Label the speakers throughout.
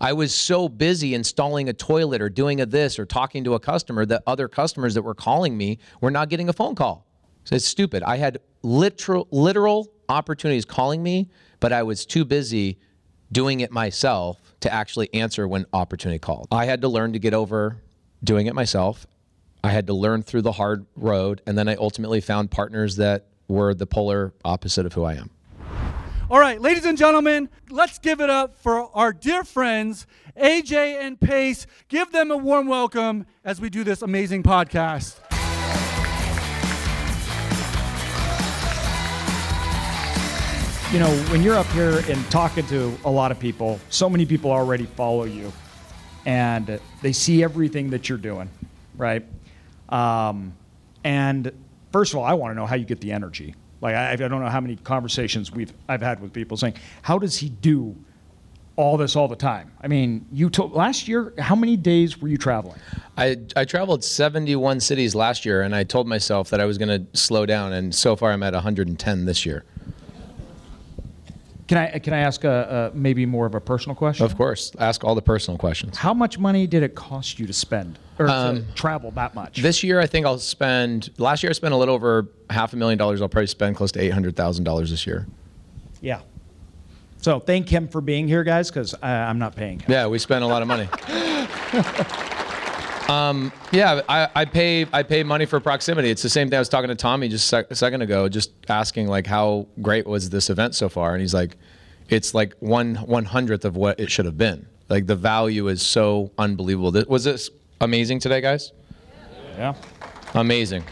Speaker 1: I was so busy installing a toilet or doing a this or talking to a customer that other customers that were calling me were not getting a phone call. So it's stupid. I had literal literal opportunities calling me, but I was too busy doing it myself to actually answer when opportunity called. I had to learn to get over doing it myself. I had to learn through the hard road, and then I ultimately found partners that were the polar opposite of who I am.
Speaker 2: All right, ladies and gentlemen, let's give it up for our dear friends, AJ and Pace. Give them a warm welcome as we do this amazing podcast.
Speaker 3: you know, when you're up here and talking to a lot of people, so many people already follow you and they see everything that you're doing, right? Um, and first of all, I want to know how you get the energy. Like, I, I don't know how many conversations we've I've had with people saying, "How does he do all this all the time?" I mean, you told last year, how many days were you traveling?
Speaker 1: I, I traveled 71 cities last year, and I told myself that I was going to slow down, and so far I'm at 110 this year.
Speaker 3: Can I can I ask a, a maybe more of a personal question?
Speaker 1: Of course, ask all the personal questions.
Speaker 3: How much money did it cost you to spend or to um, travel that much?
Speaker 1: This year, I think I'll spend. Last year, I spent a little over half a million dollars. I'll probably spend close to eight hundred thousand dollars this year.
Speaker 3: yeah. So thank him for being here, guys, because I'm not paying him.
Speaker 1: Yeah, we spent a lot of money. um, yeah, I, I pay I pay money for proximity. It's the same thing. I was talking to Tommy just a, sec- a second ago, just asking like how great was this event so far, and he's like, it's like one one hundredth of what it should have been. Like the value is so unbelievable. Was this amazing today, guys?
Speaker 3: Yeah.
Speaker 1: Amazing.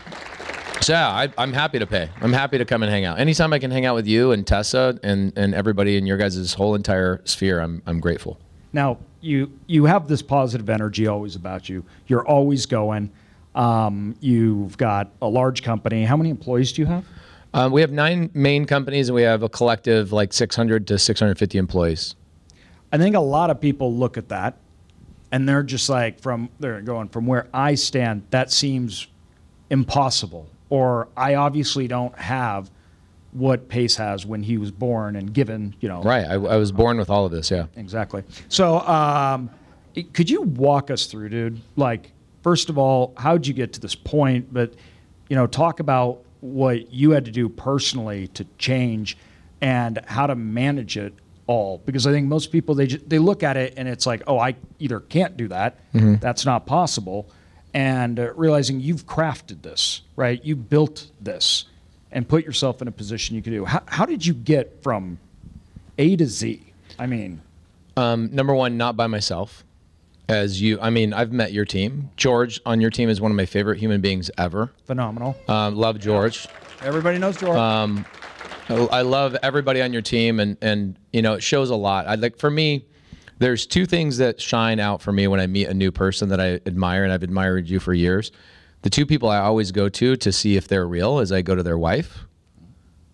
Speaker 1: So yeah, I, I'm happy to pay. I'm happy to come and hang out. Anytime I can hang out with you and Tessa and, and everybody in your guys' whole entire sphere, I'm, I'm grateful.
Speaker 3: Now you you have this positive energy always about you. You're always going. Um, you've got a large company. How many employees do you have?
Speaker 1: Um, we have nine main companies and we have a collective like 600 to 650 employees.
Speaker 3: I think a lot of people look at that and they're just like from they're going from where I stand that seems impossible or I obviously don't have what Pace has when he was born and given, you know.
Speaker 1: Right. I, I was born with all of this. Yeah.
Speaker 3: Exactly. So, um, could you walk us through, dude? Like, first of all, how'd you get to this point? But, you know, talk about what you had to do personally to change and how to manage it all. Because I think most people they ju- they look at it and it's like, oh, I either can't do that, that's not possible, and uh, realizing you've crafted this, right? You built this and put yourself in a position you could do. How, how did you get from A to Z? I mean.
Speaker 1: Um, number one, not by myself. As you, I mean, I've met your team. George on your team is one of my favorite human beings ever.
Speaker 3: phenomenal.
Speaker 1: Um, love George.
Speaker 3: Everybody knows George.
Speaker 1: I I love everybody on your team, and and you know it shows a lot. I like for me, there's two things that shine out for me when I meet a new person that I admire, and I've admired you for years. The two people I always go to to see if they're real is I go to their wife,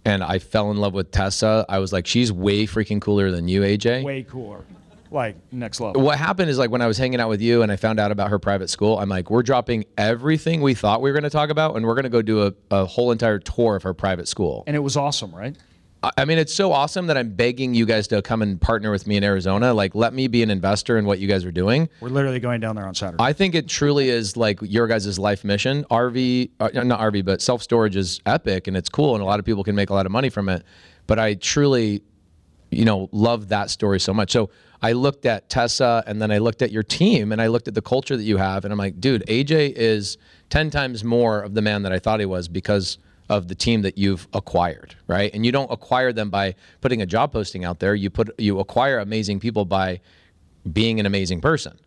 Speaker 1: and I fell in love with Tessa. I was like, she's way freaking cooler than you, AJ.
Speaker 3: Way cooler. Like next level.
Speaker 1: What happened is like when I was hanging out with you and I found out about her private school, I'm like, we're dropping everything we thought we were going to talk about, and we're going to go do a, a whole entire tour of her private school.
Speaker 3: And it was awesome, right?
Speaker 1: I- mean, it's so awesome that I'm begging you guys to come and partner with me in Arizona. Like, let me be an investor in what you guys are doing.
Speaker 3: We're literally going down there on Saturday.
Speaker 1: I think it truly is like your guys' life mission. RV, uh, not RV, but self storage is epic and it's cool, and a lot of people can make a lot of money from it. But I truly, you know, love that story so much. So I looked at Tessa and then I looked at your team and I looked at the culture that you have, and I'm like, dude, AJ is 10 times more of the man that I thought he was because of the team that you've acquired, right? And you don't acquire them by putting a job posting out there. You put you acquire amazing people by being an amazing person.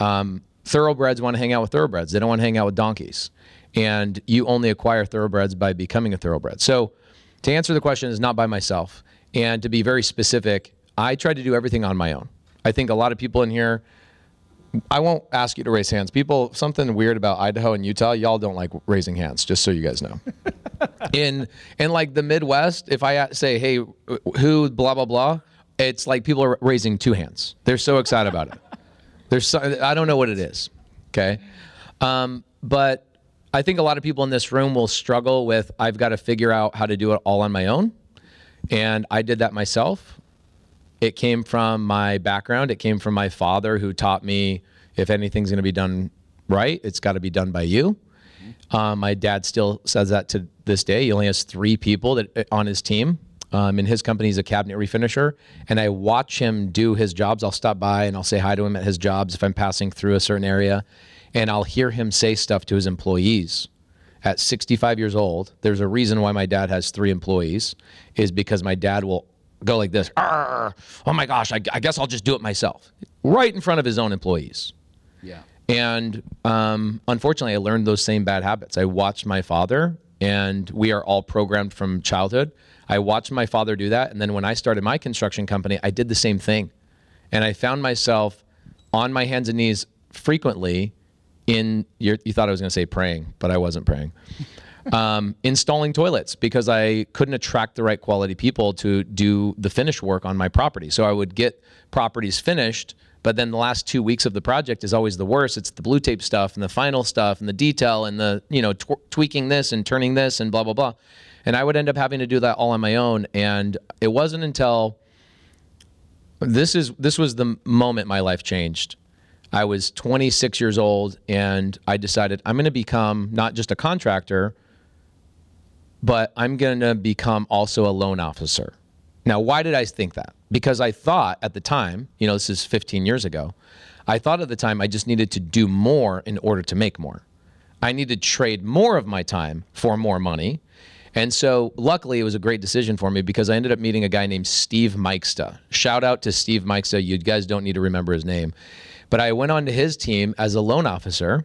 Speaker 1: Um, thoroughbreds want to hang out with thoroughbreds. They don't want to hang out with donkeys. And you only acquire thoroughbreds by becoming a thoroughbred. So, to answer the question, is not by myself. And to be very specific, I try to do everything on my own. I think a lot of people in here, I won't ask you to raise hands. People, something weird about Idaho and Utah, y'all don't like raising hands, just so you guys know. in in like the Midwest, if I say, "Hey, who blah blah blah," it's like people are raising two hands. They're so excited about it. There's so, I don't know what it is. Okay, um, but I think a lot of people in this room will struggle with I've got to figure out how to do it all on my own, and I did that myself. It came from my background. It came from my father, who taught me if anything's going to be done right, it's got to be done by you. Um, my dad still says that to this day. He only has three people that uh, on his team. Um, in his company, he's a cabinet refinisher, and I watch him do his jobs. I'll stop by and I'll say hi to him at his jobs if I'm passing through a certain area, and I'll hear him say stuff to his employees. At 65 years old, there's a reason why my dad has three employees, is because my dad will go like this. "Arr, Oh my gosh, I, I guess I'll just do it myself, right in front of his own employees.
Speaker 3: Yeah.
Speaker 1: And um, unfortunately, I learned those same bad habits. I watched my father, and we are all programmed from childhood. I watched my father do that. And then when I started my construction company, I did the same thing. And I found myself on my hands and knees frequently in, you you thought I was going to say praying, but I wasn't praying. Um, installing toilets because I couldn't attract the right quality people to do the finish work on my property. So I would get properties finished, but then the last two weeks of the project is always the worst. It's the blue tape stuff and the final stuff and the detail and the you know tw- tweaking this and turning this and blah blah blah. And I would end up having to do that all on my own. And it wasn't until this is this was the moment my life changed. I was 26 years old and I decided I'm going to become not just a contractor, but I'm going to become also a loan officer. Now, why did I think that? Because I thought at the time, you know, this is 15 years ago, I thought at the time I just needed to do more in order to make more. I needed to trade more of my time for more money. And so, luckily, it was a great decision for me because I ended up meeting a guy named Steve Mikesta. Shout out to Steve Mikesta. You guys don't need to remember his name. But I went on to his team as a loan officer.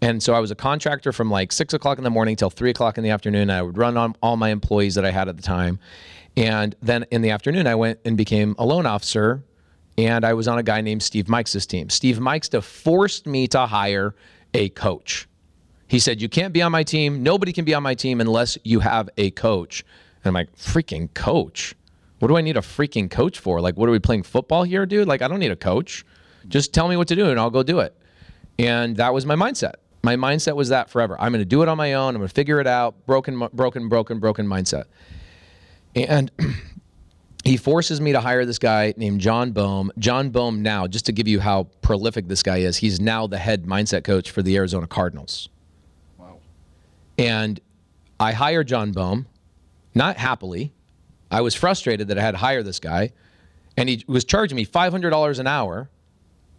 Speaker 1: And so I was a contractor from like six o'clock in the morning till three o'clock in the afternoon. I would run on all my employees that I had at the time. And then in the afternoon, I went and became a loan officer. And I was on a guy named Steve Mikes' team. Steve Mikes forced me to hire a coach. He said, You can't be on my team. Nobody can be on my team unless you have a coach. And I'm like, Freaking coach? What do I need a freaking coach for? Like, what are we playing football here, dude? Like, I don't need a coach. Just tell me what to do and I'll go do it. And that was my mindset. My mindset was that forever. I'm going to do it on my own. I'm going to figure it out. Broken, broken, broken, broken mindset. And he forces me to hire this guy named Jon Bohm. Jon Bohm now, just to give you how prolific this guy is, he's now the head mindset coach for the Arizona Cardinals.
Speaker 3: Wow.
Speaker 1: And I hired Jon Bohm, not happily. I was frustrated that I had to hire this guy, and he was charging me $500 an hour.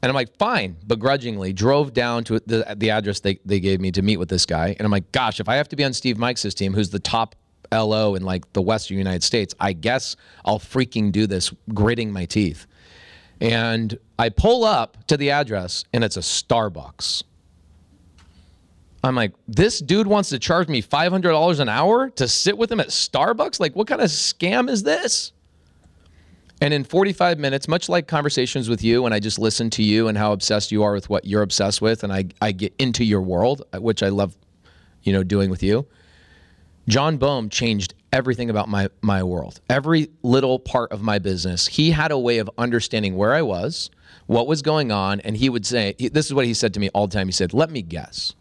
Speaker 1: And I'm like, fine, begrudgingly drove down to the, the address they, they gave me to meet with this guy. And I'm like, gosh, if I have to be on Steve Mikes' team, who's the top LO in like the Western United States, I guess I'll freaking do this, gritting my teeth. And I pull up to the address, and it's a Starbucks. I'm like, this dude wants to charge me $500 an hour to sit with him at Starbucks? Like, what kind of scam is this? And in 45 minutes, much like conversations with you, and I just listen to you and how obsessed you are with what you're obsessed with, and I, I get into your world, uh, which I love, you know, doing with you. Jon Bohm changed everything about my my world. Every little part of my business. He had a way of understanding where I was, what was going on, and he would say, this is what he said to me all the time. He said, "Let me guess.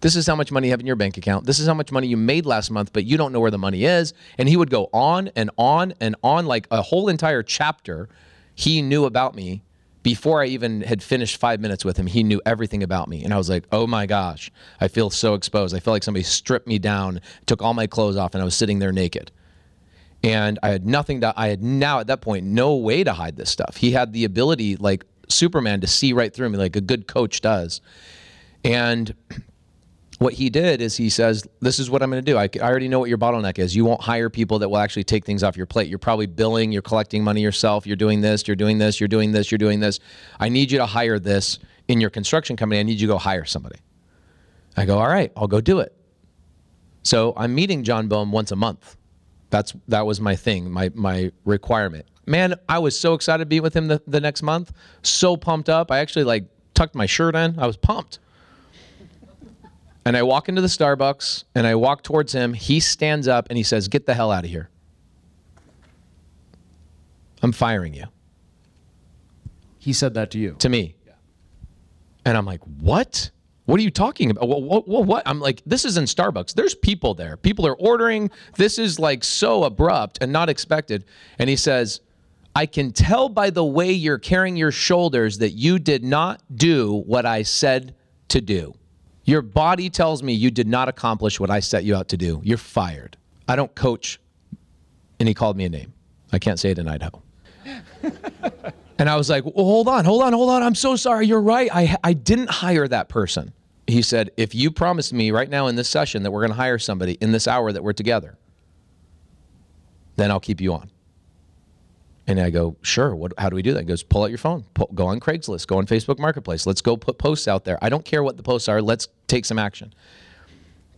Speaker 1: This is how much money you have in your bank account. This is how much money you made last month, but you don't know where the money is." And he would go on and on and on like a whole entire chapter he knew about me before I even had finished five minutes with him, he knew everything about me. And I was like, oh my gosh, I feel so exposed. I feel like somebody stripped me down, took all my clothes off, and I was sitting there naked. And I had nothing to, I had now at that point no way to hide this stuff. He had the ability, like Superman, to see right through me, like a good coach does. And what he did is he says, This is what I'm going to do. I, I, already know what your bottleneck is. You won't hire people that will actually take things off your plate. You're probably billing, you're collecting money yourself, you're doing this, you're doing this, you're doing this, you're doing this. I need you to hire this in your construction company. I need you to go hire somebody. I go, All right, I'll go do it. So I'm meeting Jon Bohm once a month. That's that was my thing, my my requirement. Man, I was so excited to be with him the, the next month. So pumped up. I actually like tucked my shirt in. I was pumped. And I walk into the Starbucks and I walk towards him. He stands up and he says, Get the hell out of here. I'm firing you.
Speaker 3: He said that to you.
Speaker 1: To me. Yeah. And I'm like, What? What are you talking about? What, what, what, what? I'm like, This is in Starbucks. There's people there. People are ordering. This is like so abrupt and not expected. And he says, I can tell by the way you're carrying your shoulders that you did not do what I said to do. Your body tells me you did not accomplish what I set you out to do. You're fired. I don't coach. And he called me a name. I can't say it in Idaho. and I was like, well, hold on, hold on, hold on. I'm so sorry. You're right. I, I didn't hire that person. He said, if you promise me right now in this session that we're going to hire somebody in this hour that we're together, then I'll keep you on. And I go, sure. What? How do we do that? He goes, pull out your phone, pull, go on Craigslist, go on Facebook Marketplace. Let's go put posts out there. I don't care what the posts are. Let's take some action.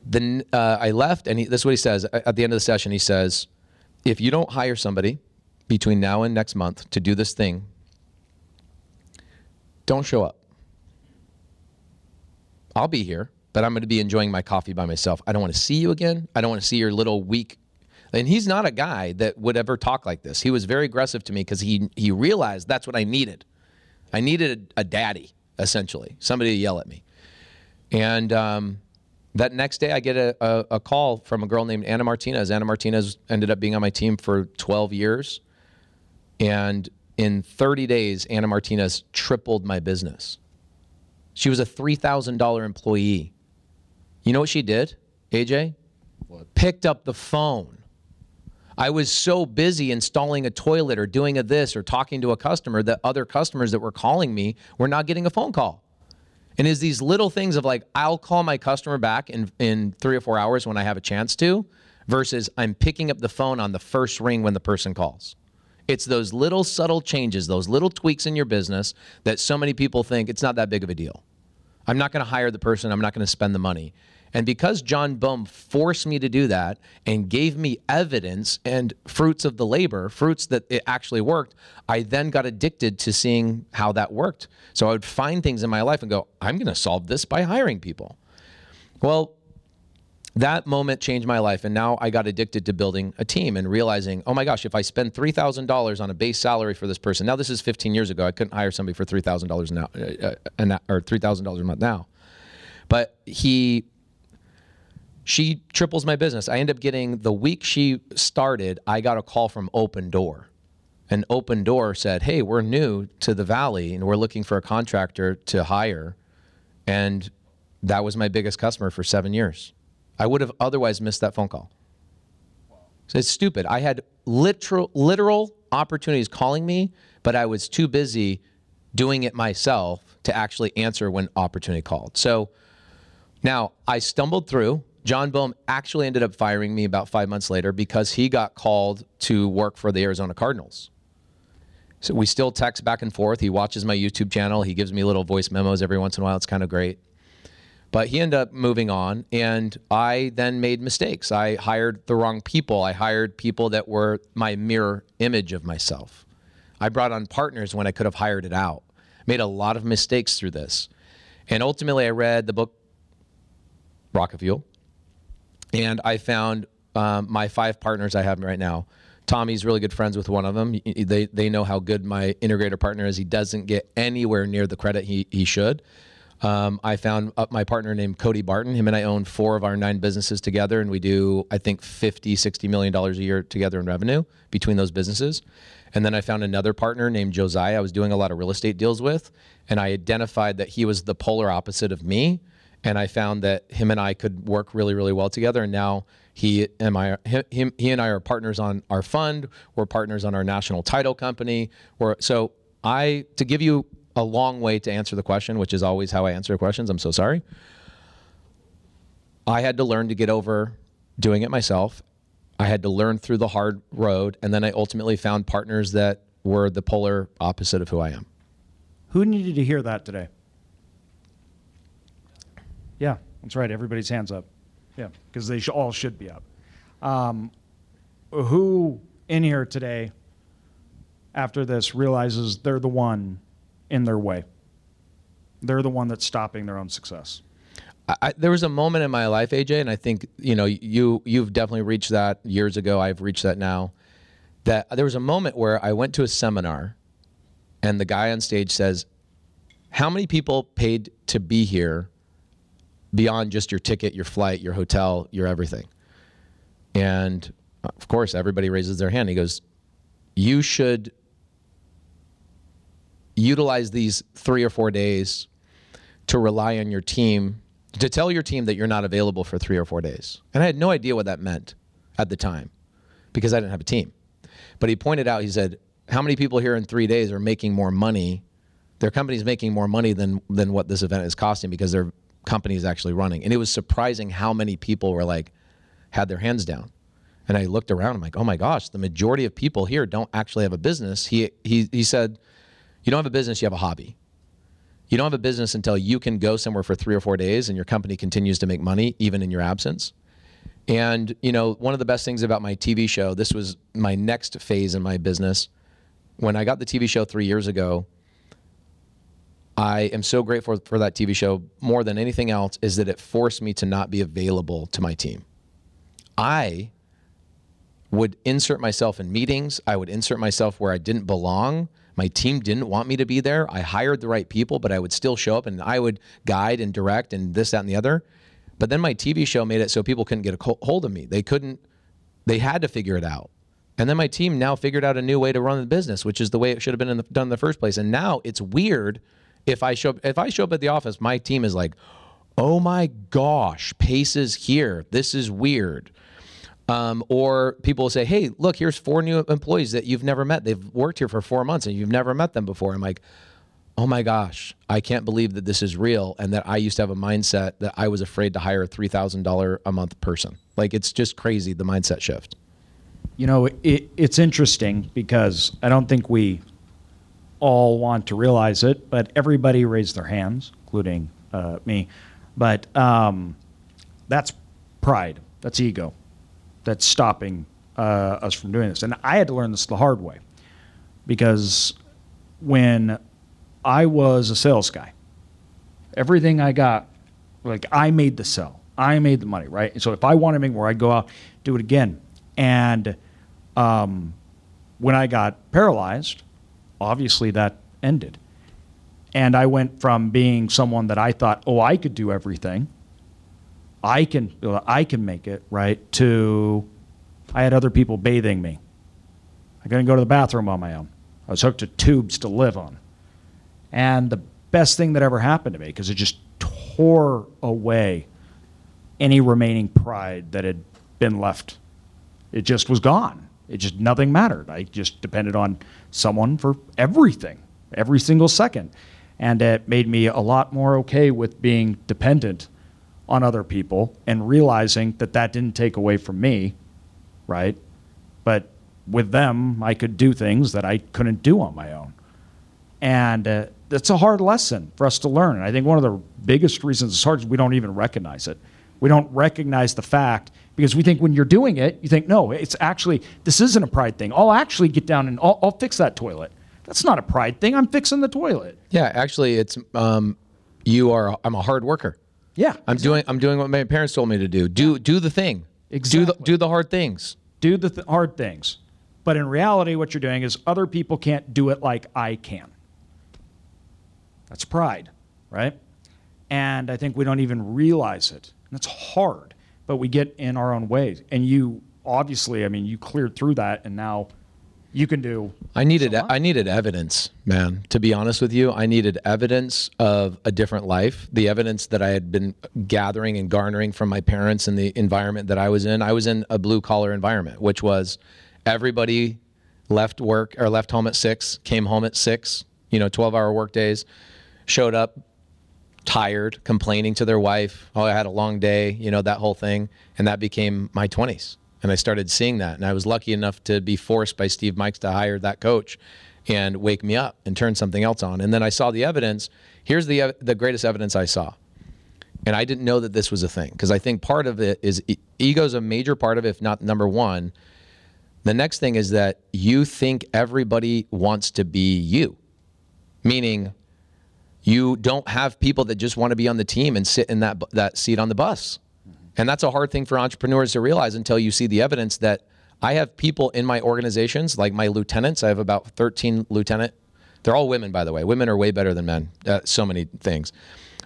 Speaker 1: Then uh, I left, and he, this is what he says at the end of the session. He says, if you don't hire somebody between now and next month to do this thing, don't show up. I'll be here, but I'm going to be enjoying my coffee by myself. I don't want to see you again. I don't want to see your little weak. And he's not a guy that would ever talk like this. He was very aggressive to me because he he realized that's what I needed. I needed a, a daddy, essentially, somebody to yell at me. And um, that next day, I get a, a, a, call from a girl named Anna Martinez. Anna Martinez ended up being on my team for 12 years. And in 30 days, Anna Martinez tripled my business. She was a $3,000 employee. You know what she did, AJ? What? Picked up the phone. I was so busy installing a toilet or doing a this or talking to a customer that other customers that were calling me were not getting a phone call. And is these little things of like, I'll call my customer back in, in three or four hours when I have a chance to, versus I'm picking up the phone on the first ring when the person calls. It's those little subtle changes, those little tweaks in your business that so many people think it's not that big of a deal. I'm not going to hire the person, I'm not going to spend the money. And because Jon Bohm forced me to do that and gave me evidence and fruits of the labor, fruits that it actually worked, I then got addicted to seeing how that worked. So I would find things in my life and go, I'm going to solve this by hiring people. Well, that moment changed my life. And now I got addicted to building a team and realizing, oh my gosh, if I spend $3,000 on a base salary for this person, now this is 15 years ago, I couldn't hire somebody for $3,000 now, uh, uh, or $3,000 a month now. But he, she triples my business. I end up getting, the week she started, I got a call from Opendoor. And Opendoor said, hey, we're new to the Valley and we're looking for a contractor to hire. And that was my biggest customer for seven years. I would have otherwise missed that phone call. So it's stupid. I had literal literal opportunities calling me, but I was too busy doing it myself to actually answer when opportunity called. So now I stumbled through. Jon Bohm actually ended up firing me about five months later because he got called to work for the Arizona Cardinals. So we still text back and forth. He watches my YouTube channel. He gives me little voice memos every once in a while. It's kind of great. But he ended up moving on, and I then made mistakes. I hired the wrong people. I hired people that were my mirror image of myself. I brought on partners when I could have hired it out. Made a lot of mistakes through this. And ultimately, I read the book Rocket Fuel, and I found um, my five partners I have right now. Tommy's really good friends with one of them. They, they know how good my integrator partner is. He doesn't get anywhere near the credit he, he should. Um, I found my partner named Cody Barton. Him and I own four of our nine businesses together, and we do, I think, 50, 60 million dollars a year together in revenue between those businesses. And then I found another partner named Josiah. I was doing a lot of real estate deals with, and I identified that he was the polar opposite of me. And I found that him and I could work really, really well together. And now he and I, him, he and I are partners on our fund. We're partners on our national title company. We're, so I, to give you a long way to answer the question, which is always how I answer questions. I'm so sorry. I had to learn to get over doing it myself. I had to learn through the hard road. And then I ultimately found partners that were the polar opposite of who I am.
Speaker 3: Who needed to hear that today? Yeah, that's right. Everybody's hands up. Yeah, because they sh- all should be up. Um, who in here today, after this, realizes they're the one in their way. They're the one that's stopping their own success.
Speaker 1: I, there was a moment in my life, AJ, and I think you know you you've definitely reached that years ago. I've reached that now. That there was a moment where I went to a seminar, and the guy on stage says, "How many people paid to be here, beyond just your ticket, your flight, your hotel, your everything?" And of course, everybody raises their hand. He goes, "You should utilize these three or four days to rely on your team to tell your team that you're not available for three or four days. And I had no idea what that meant at the time because I didn't have a team. But he pointed out, he said, How many people here in three days are making more money? Their company's making more money than, than what this event is costing because their company is actually running. And it was surprising how many people were like, had their hands down. And I looked around, I'm like, oh my gosh, the majority of people here don't actually have a business. He, he, he said, You don't have a business, you have a hobby. You don't have a business until you can go somewhere for three or four days and your company continues to make money even in your absence. And, you know, one of the best things about my TV show, this was my next phase in my business. When I got the TV show three years ago, I am so grateful for that TV show more than anything else, is that it forced me to not be available to my team. I would insert myself in meetings, I would insert myself where I didn't belong my team didn't want me to be there. I hired the right people, but I would still show up and I would guide and direct and this, that, and the other. But then my TV show made it so people couldn't get a hold of me. They couldn't, they had to figure it out. And then my team now figured out a new way to run the business, which is the way it should have been in the, done in the first place. And now it's weird if I show if I show up at the office, my team is like, oh my gosh, Pace is here. This is weird. Um, or people will say, hey, look, here's four new employees that you've never met. They've worked here for four months and you've never met them before. I'm like, oh my gosh, I can't believe that this is real and that I used to have a mindset that I was afraid to hire a $3,000 a month person. Like, it's just crazy, the mindset shift.
Speaker 3: You know, it, it's interesting because I don't think we all want to realize it, but everybody raised their hands, including uh, me. But um, that's pride, that's ego that's stopping uh, us from doing this. And I had to learn this the hard way because when I was a sales guy, everything I got, like I made the sell, I made the money, right? And so if I wanted to make more, I'd go out, do it again. And um, when I got paralyzed, obviously that ended. And I went from being someone that I thought, oh, I could do everything I can I can make it right to I had other people bathing me. I couldn't go to the bathroom on my own. I was hooked to tubes to live on. And the best thing that ever happened to me because it just tore away any remaining pride that had been left. It just was gone. It just nothing mattered. I just depended on someone for everything, every single second. And it made me a lot more okay with being dependent on other people and realizing that that didn't take away from me, right? But with them, I could do things that I couldn't do on my own. And uh, that's a hard lesson for us to learn. And I think one of the biggest reasons it's hard is we don't even recognize it. We don't recognize the fact because we think when you're doing it, you think, no, it's actually, this isn't a pride thing. I'll actually get down and I'll, I'll fix that toilet. That's not a pride thing. I'm fixing the toilet.
Speaker 1: Yeah, actually, it's um, you are. I'm a hard worker.
Speaker 3: Yeah,
Speaker 1: I'm exactly. doing I'm doing what my parents told me to do. Do yeah. do the thing.
Speaker 3: Exactly.
Speaker 1: Do the do the hard things.
Speaker 3: Do the th- hard things. But in reality, what you're doing is other people can't do it like I can. That's pride, right? And I think we don't even realize it. And it's hard, but we get in our own ways. And you obviously, I mean, you cleared through that, and now you can do.
Speaker 1: I needed so I needed evidence, man. To be honest with you, I needed evidence of a different life. The evidence that I had been gathering and garnering from my parents and the environment that I was in. I was in a blue collar environment, which was everybody left work or left home at six, came home at six. You know, twelve hour work days. Showed up tired, complaining to their wife. Oh, I had a long day. You know that whole thing, and that became my twenties and I started seeing that. And I was lucky enough to be forced by Steve Mikes to hire that coach and wake me up and turn something else on. And then I saw the evidence. Here's the the greatest evidence I saw. And I didn't know that this was a thing because I think part of it is ego is a major part of it, if not number one. The next thing is that you think everybody wants to be you, meaning you don't have people that just want to be on the team and sit in that that seat on the bus. And that's a hard thing for entrepreneurs to realize until you see the evidence that I have people in my organizations, like my lieutenants. I have about 13 lieutenant. They're all women, by the way. Women are way better than men. Uh, so many things.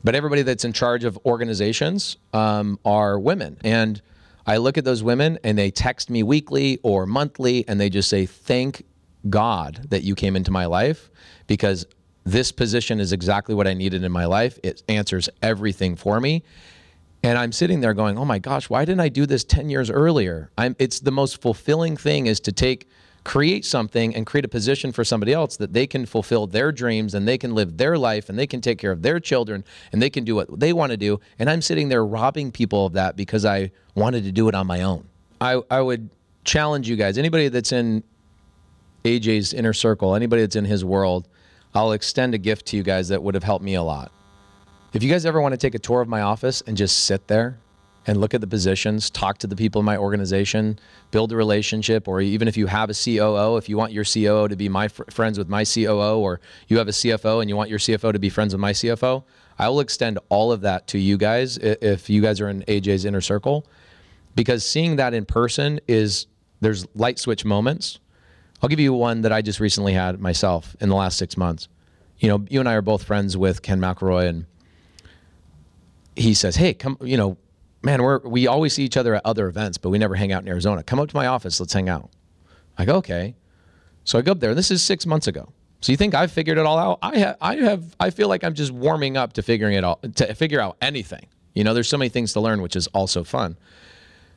Speaker 1: But everybody that's in charge of organizations um, are women. And I look at those women and they text me weekly or monthly and they just say, Thank God that you came into my life because this position is exactly what I needed in my life. It answers everything for me. And I'm sitting there going, "Oh my gosh, why didn't I do this 10 years earlier?" I'm it's the most fulfilling thing is to take create something and create a position for somebody else that they can fulfill their dreams and they can live their life and they can take care of their children and they can do what they want to do. And I'm sitting there robbing people of that because I wanted to do it on my own. I, I would challenge you guys, anybody that's in AJ's inner circle, anybody that's in his world, I'll extend a gift to you guys that would have helped me a lot. If you guys ever want to take a tour of my office and just sit there and look at the positions, talk to the people in my organization, build a relationship, or even if you have a COO, if you want your COO to be my fr- friends with my COO, or you have a CFO and you want your CFO to be friends with my CFO, I will extend all of that to you guys if you guys are in AJ's inner circle, because seeing that in person is there's light switch moments. I'll give you one that I just recently had myself in the last six months. You know, you and I are both friends with Ken McElroy, and he says, "Hey, come, you know, man, we're we always see each other at other events, but we never hang out in Arizona. Come up to my office, let's hang out." I go, "Okay." So I go up there. and This is six months ago. So you think I've figured it all out? I have. I have. I feel like I'm just warming up to figuring it all to figure out anything. You know, there's so many things to learn, which is also fun.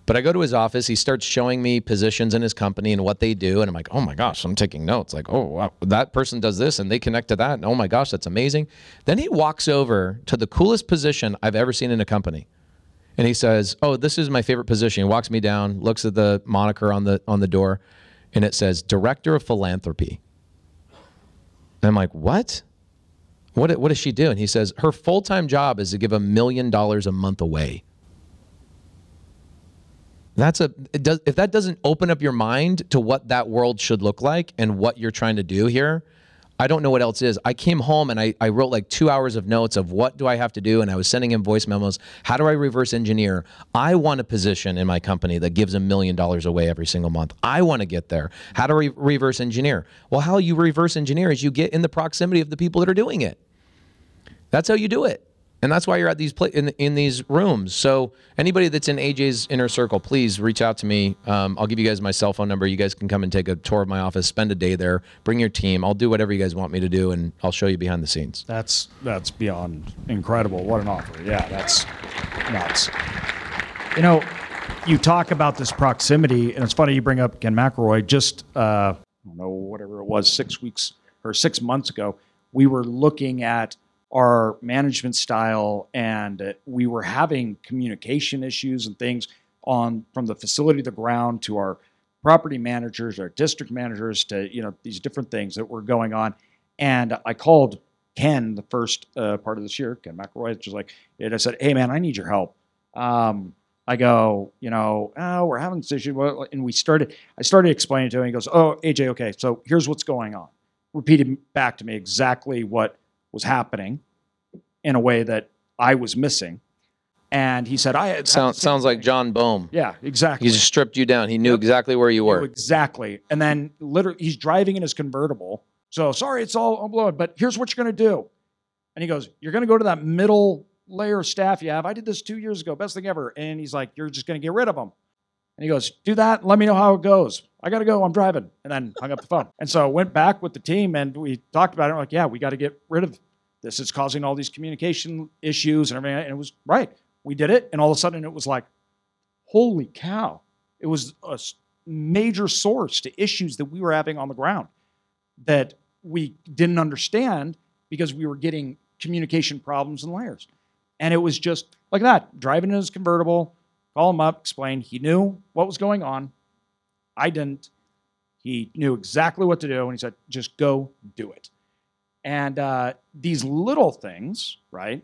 Speaker 1: But I go to his office. He starts showing me positions in his company and what they do, and I'm like, oh my gosh, I'm taking notes. Like, oh, wow, that person does this, and they connect to that. And oh my gosh, that's amazing. Then he walks over to the coolest position I've ever seen in a company and he says, "Oh, this is my favorite position." He walks me down, looks at the moniker on the on the door, and it says Director of Philanthropy. And I'm like, "What? What what does she do?" And he says, "Her full-time job is to give a million dollars a month away." That's a does if that doesn't open up your mind to what that world should look like and what you're trying to do here, I don't know what else is. I came home and I, I wrote like two hours of notes of what do I have to do, and I was sending him voice memos. How do I reverse engineer? I want a position in my company that gives a million dollars away every single month. I want to get there. How do I reverse engineer? Well, how you reverse engineer is you get in the proximity of the people that are doing it. That's how you do it and that's why you're at these pla- in, in these rooms. So anybody that's in AJ's inner circle, please reach out to me. Um, I'll give you guys my cell phone number. You guys can come and take a tour of my office, spend a day there, bring your team. I'll do whatever you guys want me to do, and I'll show you behind the scenes.
Speaker 3: That's that's beyond incredible. What an offer! Yeah, that's nuts. You know, you talk about this proximity, and it's funny you bring up Ken McElroy. Just uh, I don't know whatever it was, six weeks or six months ago, we were looking at our management style and we were having communication issues and things on from the facility to the ground to our property managers our district managers to you know these different things that were going on. And i called ken the first uh, part of this year ken mcelroy just like and i said hey man i need your help. Um, i go you know oh, we're having this issue. And we started i started explaining to him. He goes oh aj okay so here's what's going on. Repeated back to me exactly what was happening in a way that I was missing. And he said, "I had
Speaker 1: sounds sounds like Jon Bohm.
Speaker 3: Yeah, exactly.
Speaker 1: He just stripped you down. He knew yep. exactly where you were.
Speaker 3: Exactly. And then literally, he's driving in his convertible. So sorry, it's all blown. But here's what you're going to do. And he goes, "You're going to go to that middle layer of staff you have. I did this two years ago. Best thing ever." And he's like, "You're just going to get rid of them." And he goes, "Do that. let me know how it goes. I got to go. I'm driving." And then hung up the phone. And so I went back with the team and we talked about it. I'm like, "Yeah, we got to get rid of this is causing all these communication issues and everything. And it was right. We did it, and all of a sudden it was like, holy cow! It was a major source to issues that we were having on the ground that we didn't understand because we were getting communication problems and layers. And it was just like that, driving in his convertible, call him up, explain. He knew what was going on. I didn't. He knew exactly what to do, and he said, just go do it. And uh, these little things, right,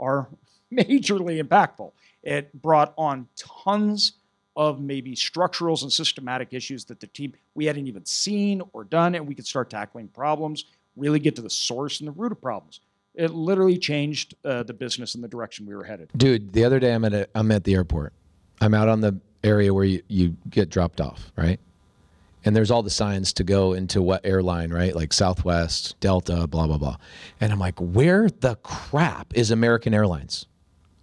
Speaker 3: are majorly impactful. It brought on tons of maybe structurals and systematic issues that the team we hadn't even seen or done, and we could start tackling problems, really get to the source and the root of problems. It literally changed uh, the business and the direction we were headed.
Speaker 1: Dude, the other day I'm at a, I'm at the airport. I'm out on the area where you, you get dropped off, right? And there's all the signs to go into what airline, right? Like Southwest, Delta, blah, blah, blah. And I'm like, where the crap is American Airlines?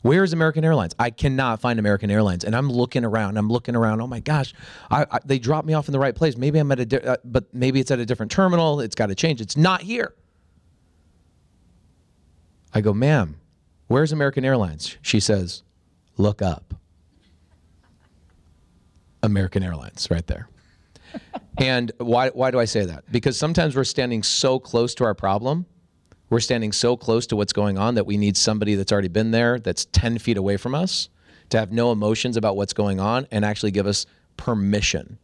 Speaker 1: Where is American Airlines? I cannot find American Airlines. And I'm looking around. I'm looking around. Oh my gosh, I, I, they dropped me off in the right place. Maybe I'm at a, di- uh, but maybe it's at a different terminal. It's got to change. It's not here. I go, ma'am, where's American Airlines? She says, look up. American Airlines, right there. And why, why do I say that? Because sometimes we're standing so close to our problem, we're standing so close to what's going on that we need somebody that's already been there, that's 10 feet away from us, to have no emotions about what's going on and actually give us permission,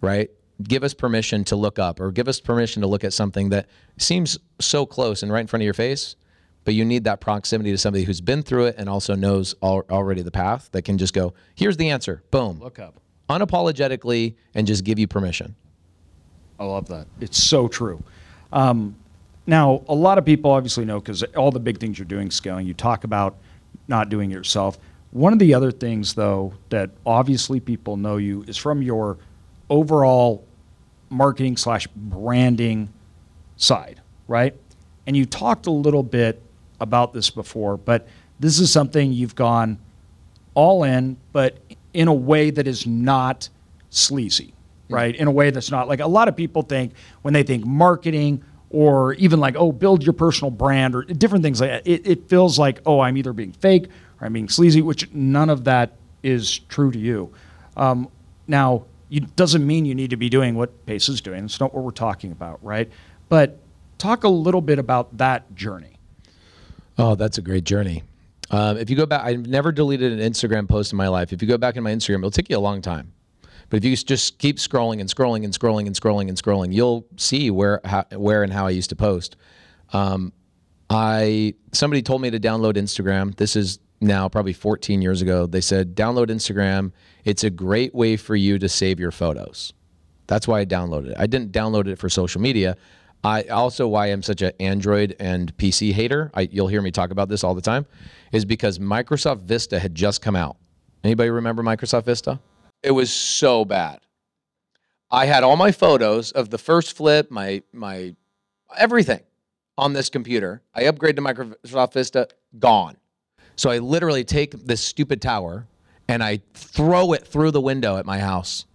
Speaker 1: right? Give us permission to look up or give us permission to look at something that seems so close and right in front of your face, but you need that proximity to somebody who's been through it and also knows al- already the path that can just go, here's the answer, boom.
Speaker 3: Look up.
Speaker 1: Unapologetically and just give you permission.
Speaker 3: I love that. It's so true. Um, now, a lot of people obviously know because all the big things you're doing scaling, you talk about not doing it yourself. One of the other things, though, that obviously people know you is from your overall marketing slash branding side, right? And you talked a little bit about this before, but this is something you've gone all in, but in a way that is not sleazy, right? In a way that's not like a lot of people think when they think marketing or even like, oh, build your personal brand or different things like that. It, it feels like, oh, I'm either being fake or I'm being sleazy, which none of that is true to you. Um, now, it doesn't mean you need to be doing what Pace is doing. It's not what we're talking about, right? But talk a little bit about that journey.
Speaker 1: Oh, that's a great journey. Um, if you go back, I've never deleted an Instagram post in my life. If you go back in my Instagram, it'll take you a long time. But if you just keep scrolling and scrolling and scrolling and scrolling and scrolling, you'll see where how, where and how I used to post. Um, I somebody told me to download Instagram. This is now probably 14 years ago. They said download Instagram. It's a great way for you to save your photos. That's why I downloaded it. I didn't download it for social media. I also why I'm such an Android and PC hater. I, you'll hear me talk about this all the time, is because Microsoft Vista had just come out. Anybody remember Microsoft Vista? It was so bad. I had all my photos of the first flip, my my everything on this computer. I upgraded to Microsoft Vista, gone. So I literally take this stupid tower and I throw it through the window at my house.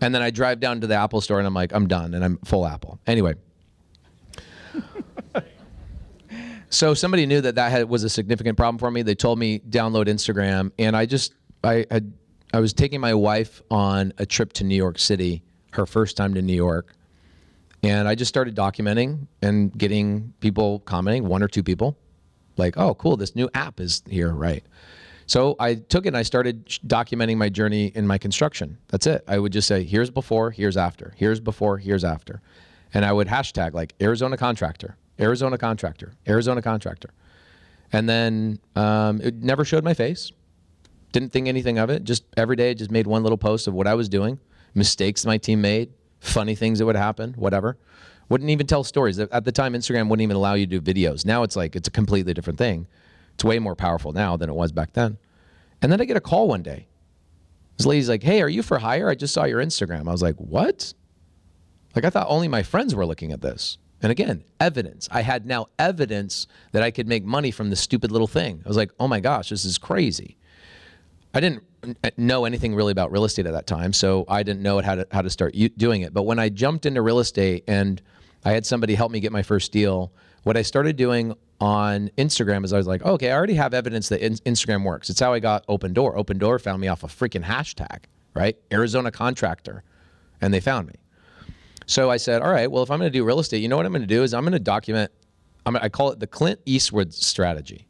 Speaker 1: And then I drive down to the Apple store and I'm like, I'm done and I'm full Apple. Anyway. So somebody knew that that had, was a significant problem for me. They told me download Instagram and I just I had I was taking my wife on a trip to New York City, her first time to New York. And I just started documenting and getting people commenting, one or two people, like, oh, cool, this new app is here, right? So I took it and I started documenting my journey in my construction. That's it. I would just say, here's before, here's after, here's before, here's after. And I would hashtag like Arizona contractor, Arizona contractor, Arizona contractor. And then um, it never showed my face. Didn't think anything of it. Just every day, just made one little post of what I was doing, mistakes my team made, funny things that would happen, whatever. Wouldn't even tell stories. At the time, Instagram wouldn't even allow you to do videos. Now it's like, it's a completely different thing. It's way more powerful now than it was back then. And then I get a call one day. This lady's like, hey, are you for hire? I just saw your Instagram. I was like, what? Like, I thought only my friends were looking at this. And again, evidence. I had now evidence that I could make money from this stupid little thing. I was like, oh my gosh, this is crazy. I didn't know anything really about real estate at that time, so I didn't know how to how to start doing it. But when I jumped into real estate and I had somebody help me get my first deal, what I started doing on Instagram is I was like, okay, I already have evidence that Instagram works. It's how I got Opendoor. Open Door found me off a freaking hashtag, right? Arizona contractor, and they found me. So I said, all right, well, if I'm going to do real estate, you know what I'm going to do is I'm going to document. I'm, I call it the Clint Eastwood strategy.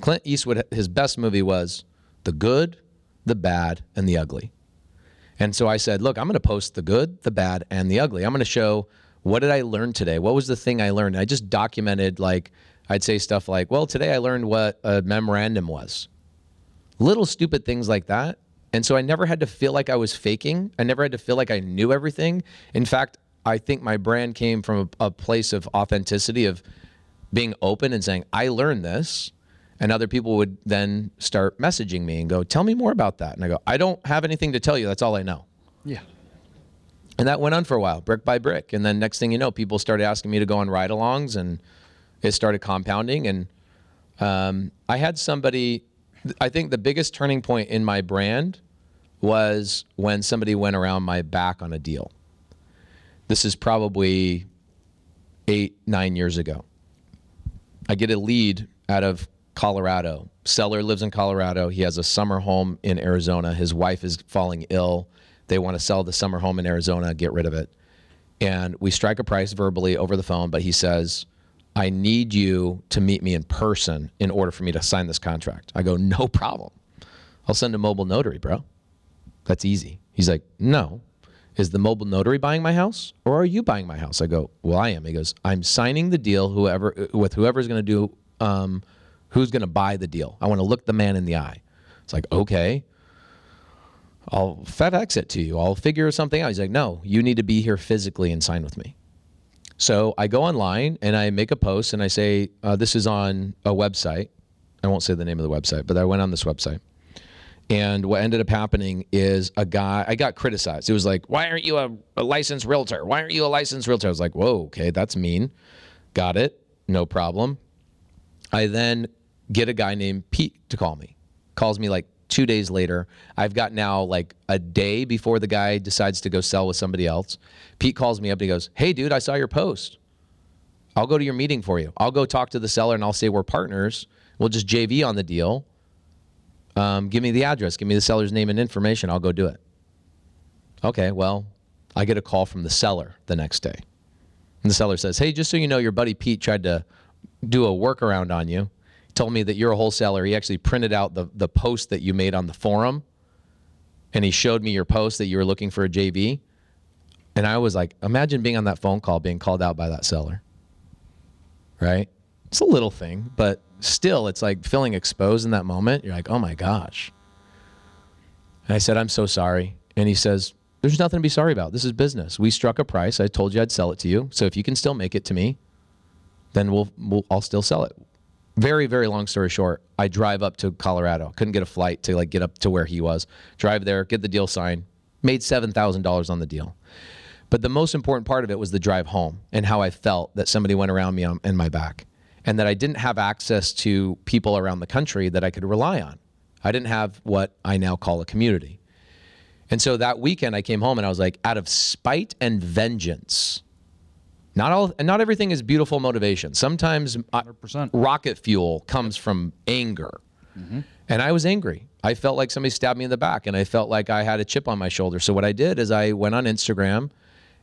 Speaker 1: Clint Eastwood, his best movie was The Good, the Bad, and the Ugly. And so I said, look, I'm going to post the good, the bad, and the ugly. I'm going to show what did I learn today? What was the thing I learned? I just documented like I'd say stuff like, "Well, today I learned what a memorandum was." Little stupid things like that. And so I never had to feel like I was faking. I never had to feel like I knew everything. In fact, I think my brand came from a, a place of authenticity of being open and saying, "I learned this." And other people would then start messaging me and go, "Tell me more about that." And I go, "I don't have anything to tell you. That's all I know."
Speaker 3: Yeah.
Speaker 1: And that went on for a while, brick by brick. And then next thing you know, people started asking me to go on ride alongs and it started compounding. And um, I had somebody, I think the biggest turning point in my brand was when somebody went around my back on a deal. This is probably eight, nine years ago. I get a lead out of Colorado. Seller lives in Colorado. He has a summer home in Arizona. His wife is falling ill. They want to sell the summer home in Arizona, get rid of it. And we strike a price verbally over the phone, but he says, I need you to meet me in person in order for me to sign this contract. I go, no problem. I'll send a mobile notary, bro. That's easy. He's like, no. Is the mobile notary buying my house or are you buying my house? I go, well, I am. He goes, I'm signing the deal whoever with whoever's going to do, um, who's going to buy the deal. I want to look the man in the eye. It's like, okay. I'll FedEx it to you. I'll figure something out. He's like, no, you need to be here physically and sign with me. So I go online and I make a post and I say, uh, this is on a website. I won't say the name of the website, but I went on this website. And what ended up happening is a guy, I got criticized. It was like, why aren't you a, a licensed realtor? Why aren't you a licensed realtor? I was like, whoa, okay, that's mean. Got it. No problem. I then get a guy named Pete to call me. Calls me like two days later. I've got now like a day before the guy decides to go sell with somebody else. Pete calls me up and he goes, Hey, dude, I saw your post. I'll go to your meeting for you. I'll go talk to the seller and I'll say we're partners. We'll just JV on the deal. Um, give me the address, give me the seller's name and information. I'll go do it. Okay, well, I get a call from the seller the next day. And the seller says, Hey, just so you know, your buddy Pete tried to do a workaround on you told me that you're a wholesaler. He actually printed out the, the post that you made on the forum and he showed me your post that you were looking for a JV. And I was like, imagine being on that phone call being called out by that seller. Right? It's a little thing, but still, it's like feeling exposed in that moment. You're like, oh my gosh. And I said, I'm so sorry. And he says, there's nothing to be sorry about. This is business. We struck a price. I told you I'd sell it to you. So if you can still make it to me, then we'll, we'll I'll still sell it very very long story short i drive up to colorado couldn't get a flight to like get up to where he was drive there get the deal signed made $7000 on the deal but the most important part of it was the drive home and how i felt that somebody went around me on, in my back and that i didn't have access to people around the country that i could rely on i didn't have what i now call a community and so that weekend i came home and i was like out of spite and vengeance not all, and not everything is beautiful motivation. Sometimes 100%. rocket fuel comes from anger. Mm-hmm. And I was angry. I felt like somebody stabbed me in the back, and I felt like I had a chip on my shoulder. So what I did is I went on Instagram,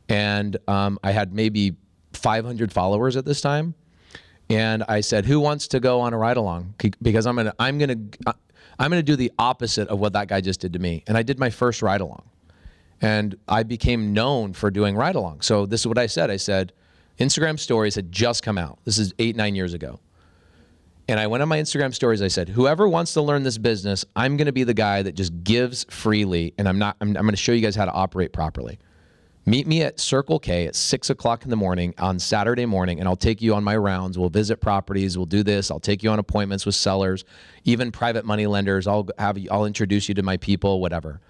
Speaker 1: and um, I had maybe 500 followers at this time, and I said, "Who wants to go on a ride along?" Because I'm gonna, I'm gonna, uh, I'm gonna do the opposite of what that guy just did to me. And I did my first ride along, and I became known for doing ride along. So this is what I said. I said Instagram stories had just come out. This is eight, nine years ago. And I went on my Instagram stories. I said, whoever wants to learn this business, I'm going to be the guy that just gives freely. And I'm not, I'm, I'm going to show you guys how to operate properly. Meet me at Circle K at six o'clock in the morning on Saturday morning, and I'll take you on my rounds. We'll visit properties. We'll do this. I'll take you on appointments with sellers, even private money lenders. I'll have you, I'll introduce you to my people, whatever.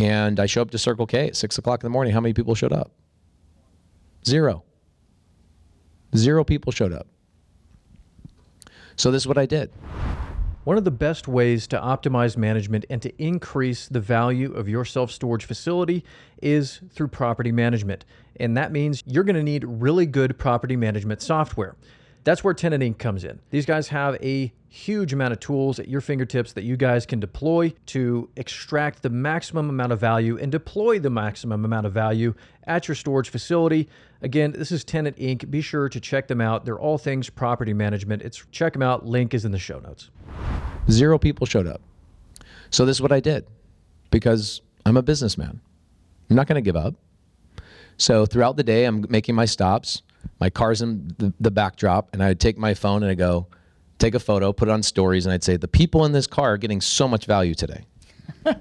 Speaker 1: And I show up to Circle K at six o'clock in the morning. How many people showed up? Zero. Zero people showed up. So this is what I did.
Speaker 4: One of the best ways to optimize management and to increase the value of your self storage facility is through property management. And that means you're going to need really good property management software. That's where Tenant Inc. comes in. These guys have a huge amount of tools at your fingertips that you guys can deploy to extract the maximum amount of value and deploy the maximum amount of value at your storage facility. Again, this is Tenant Inc. Be sure to check them out. They're all things property management. It's check them out. Link is in the show notes.
Speaker 1: Zero people showed up. So this is what I did because I'm a businessman. I'm not going to give up. So throughout the day, I'm making my stops. My car's in the, the backdrop, and I'd take my phone and I go, take a photo, put it on stories, and I'd say, the people in this car are getting so much value today.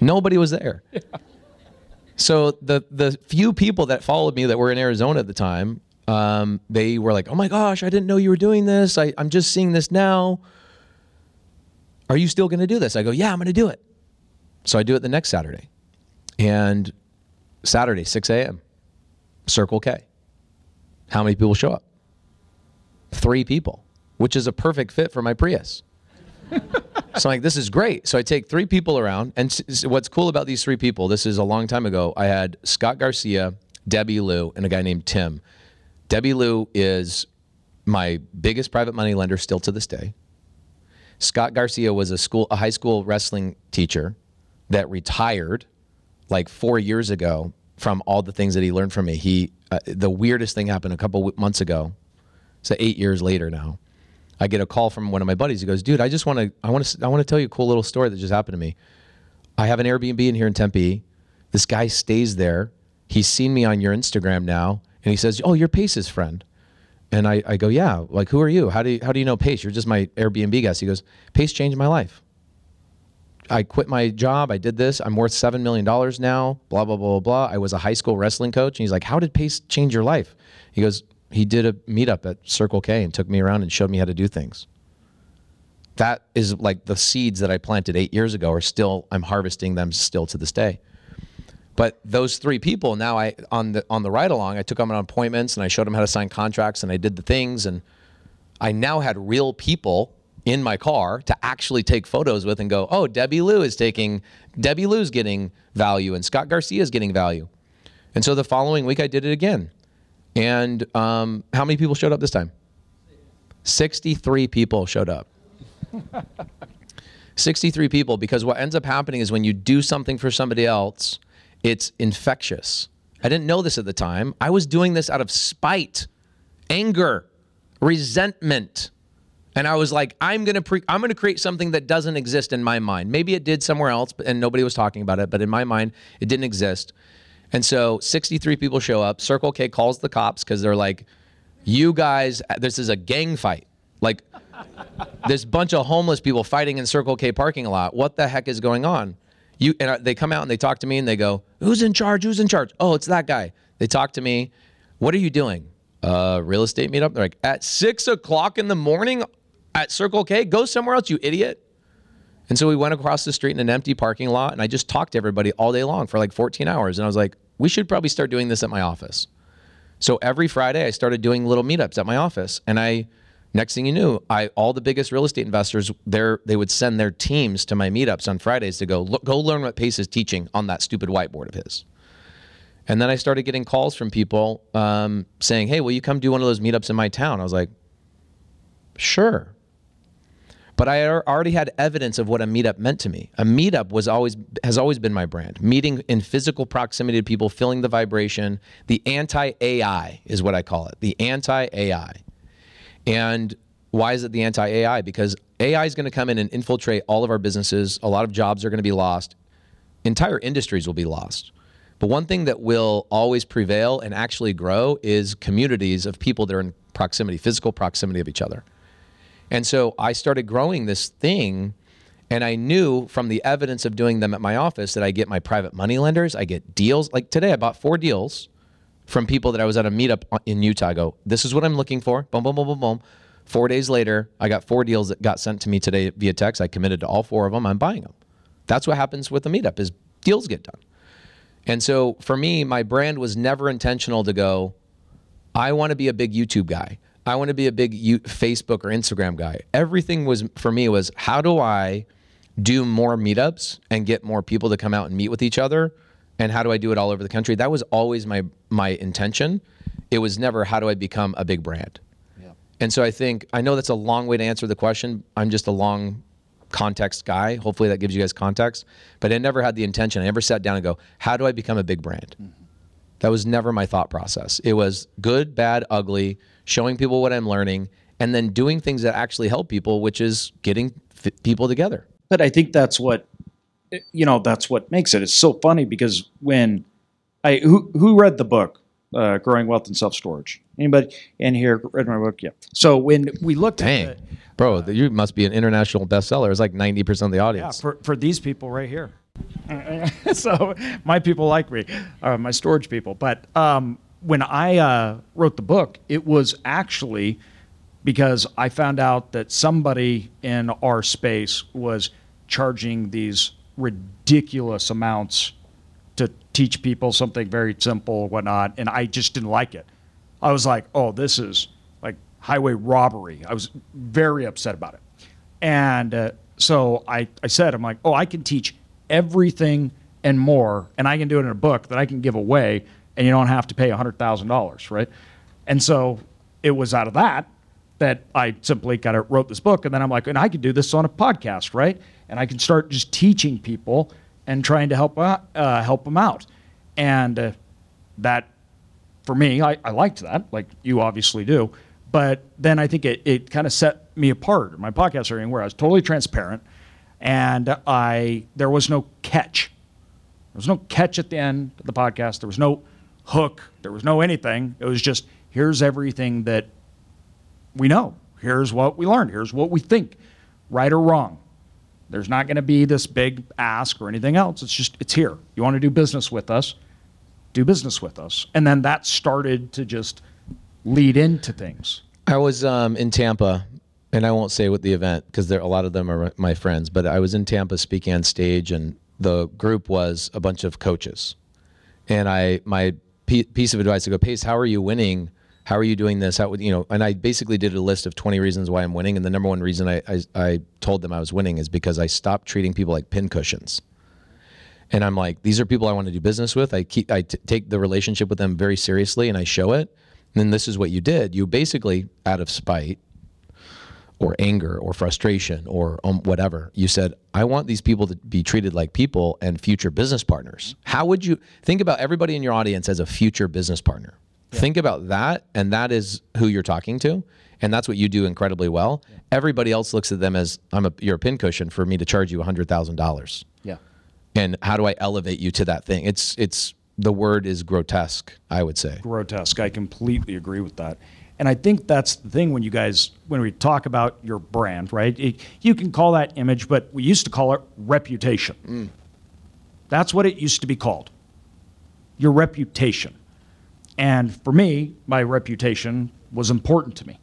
Speaker 1: Nobody was there. So the the few people that followed me that were in Arizona at the time, um, they were like, "Oh my gosh, I didn't know you were doing this. I, I'm just seeing this now. Are you still going to do this?" I go, "Yeah, I'm going to do it." So I do it the next Saturday, and Saturday, 6 a.m. Circle K. How many people show up? Three people, which is a perfect fit for my Prius. so I'm like, this is great. So I take three people around, and what's cool about these three people? This is a long time ago. I had Scott Garcia, Debbie Lou, and a guy named Tim. Debbie Lou is my biggest private money lender still to this day. Scott Garcia was a school, a high school wrestling teacher that retired like four years ago from all the things that he learned from me. He, uh, the weirdest thing happened a couple months ago. So eight years later now, I get a call from one of my buddies. He goes, "Dude, I just want to, I want to, I want to tell you a cool little story that just happened to me. I have an Airbnb in here in Tempe. This guy stays there. He's seen me on your Instagram now, and he says, "Oh, you're Pace's friend." And I, I go, "Yeah. Like, who are you? How do you, how do you know Pace? You're just my Airbnb guest." He goes, "Pace changed my life. I quit my job. I did this. I'm worth seven million dollars now. Blah blah blah blah. I was a high school wrestling coach." And he's like, "How did Pace change your life?" He goes, "He did a meetup at Circle K and took me around and showed me how to do things." That is like the seeds that I planted eight years ago are still I'm harvesting them still to this day. But those three people now I on the on the ride along I took them on appointments and I showed them how to sign contracts and I did the things and I now had real people in my car to actually take photos with and go, oh, Debbie Lou is taking, Debbie Lou's getting value and Scott Garcia is getting value. And so the following week I did it again. And um, how many people showed up this time? 63 people showed up. 63 people because what ends up happening is when you do something for somebody else, it's infectious. I didn't know this at the time. I was doing this out of spite, anger, resentment. And I was like, I'm gonna pre- I'm gonna create something that doesn't exist in my mind. Maybe it did somewhere else, and nobody was talking about it. But in my mind, it didn't exist. And so 63 people show up. Circle K calls the cops because they're like, "You guys, this is a gang fight. Like, this bunch of homeless people fighting in Circle K parking lot. What the heck is going on?" You and they come out and they talk to me and they go, "Who's in charge? Who's in charge?" Oh, it's that guy. They talk to me. What are you doing? Uh, real estate meetup. They're like at six o'clock in the morning at Circle K. Go somewhere else, you idiot. And so we went across the street in an empty parking lot, and I just talked to everybody all day long for like 14 hours. And I was like, we should probably start doing this at my office. So every Friday, I started doing little meetups at my office, and I. Next thing you knew, I all the biggest real estate investors there they would send their teams to my meetups on Fridays to go go learn what Pace is teaching on that stupid whiteboard of his. And then I started getting calls from people um, saying, "Hey, will you come do one of those meetups in my town?" I was like, "Sure." But I already had evidence of what a meetup meant to me. A meetup was always has always been my brand. Meeting in physical proximity to people, feeling the vibration. The anti-AI is what I call it. The anti-AI. And why is it the anti-AI? Because AI is going to come in and infiltrate all of our businesses. A lot of jobs are going to be lost. Entire industries will be lost. But one thing that will always prevail and actually grow is communities of people that are in proximity, physical proximity of each other. And so I started growing this thing, and I knew from the evidence of doing them at my office that I get my private money lenders, I get deals. Like today, I bought four deals from people that I was at a meetup in Utah. I go, this is what I'm looking for. Boom, boom, boom, boom, boom. Four days later, I got four deals that got sent to me today via text. I committed to all four of them. I'm buying them. That's what happens with the meetup is deals get done. And so for me, my brand was never intentional to go, I want to be a big YouTube guy. I want to be a big Facebook or Instagram guy. Everything was for me was how do I do more meetups and get more people to come out and meet with each other and how do I do it all over the country? That was always my my intention. It was never how do I become a big brand. Yeah. And so I think I know that's a long way to answer the question. I'm just a long context guy. Hopefully that gives you guys context. But I never had the intention. I never sat down and go, how do I become a big brand? Mm-hmm. That was never my thought process. It was good, bad, ugly showing people what I'm learning, and then doing things that actually help people, which is getting f- people together.
Speaker 3: But I think that's what you know. That's what makes it. It's so funny because when I who who read the book, uh, Growing Wealth and Self Storage. Anybody in here read my book? Yeah. So when we looked
Speaker 1: Dang.
Speaker 3: at it,
Speaker 1: bro, uh, you must be an international bestseller. It's like ninety percent of the audience.
Speaker 3: Yeah, for for these people right here. so my people like me, uh, my storage people. But um, when I uh, wrote the book, it was actually because I found out that somebody in our space was charging these ridiculous amounts to teach people something very simple, whatnot, and I just didn't like it. I was like, "Oh, this is like highway robbery." I was very upset about it, and uh, so I, I said, "I'm like, oh, I can teach everything and more, and I can do it in a book that I can give away." And you don't have to pay $100,000, right? And so it was out of that that I simply kind of wrote this book. And then I'm like, and I could do this on a podcast, right? And I can start just teaching people and trying to help uh, help them out. And uh, that, for me, I, I liked that, like you obviously do. But then I think it, it kind of set me apart. My podcast area where I was totally transparent, and I there was no catch. There was no catch at the end of the podcast. There was no hook. There was no anything. It was just here's everything that we know. Here's what we learned. Here's what we think, right or wrong. There's not going to be this big ask or anything else. It's just, it's here. You want to do business with us? Do business with us. And then that started to just lead into things.
Speaker 1: I was um, in Tampa, and I won't say what the event because there a lot of them are my friends. But I was in Tampa speaking on stage, and the group was a bunch of coaches. And I my piece of advice to go, Pace, how are you winning? How are you doing this? How would you know? And I basically did a list of 20 reasons why I'm winning. And the number one reason I, I, I told them I was winning is because I stopped treating people like pincushions. And I'm like, these are people I want to do business with. I keep I t- take the relationship with them very seriously, and I show it. And then this is what you did. You basically, out of spite, or anger or frustration or um, whatever. You said, I want these people to be treated like people and future business partners. How would you think about everybody in your audience as a future business partner? Yeah. Think about that, and that is who you're talking to, and that's what you do incredibly well. Yeah. Everybody else looks at them as I'm a you're a pincushion for me to charge you hundred thousand dollars.
Speaker 3: Yeah.
Speaker 1: And how do I elevate you to that thing? It's it's the word is grotesque. I would say
Speaker 3: grotesque. I completely agree with that. And I think that's the thing when you guys, when we talk about your brand, right? It, you can call that image, but we used to call it reputation. Mm. That's what it used to be called your reputation. And for me, my reputation was important to me.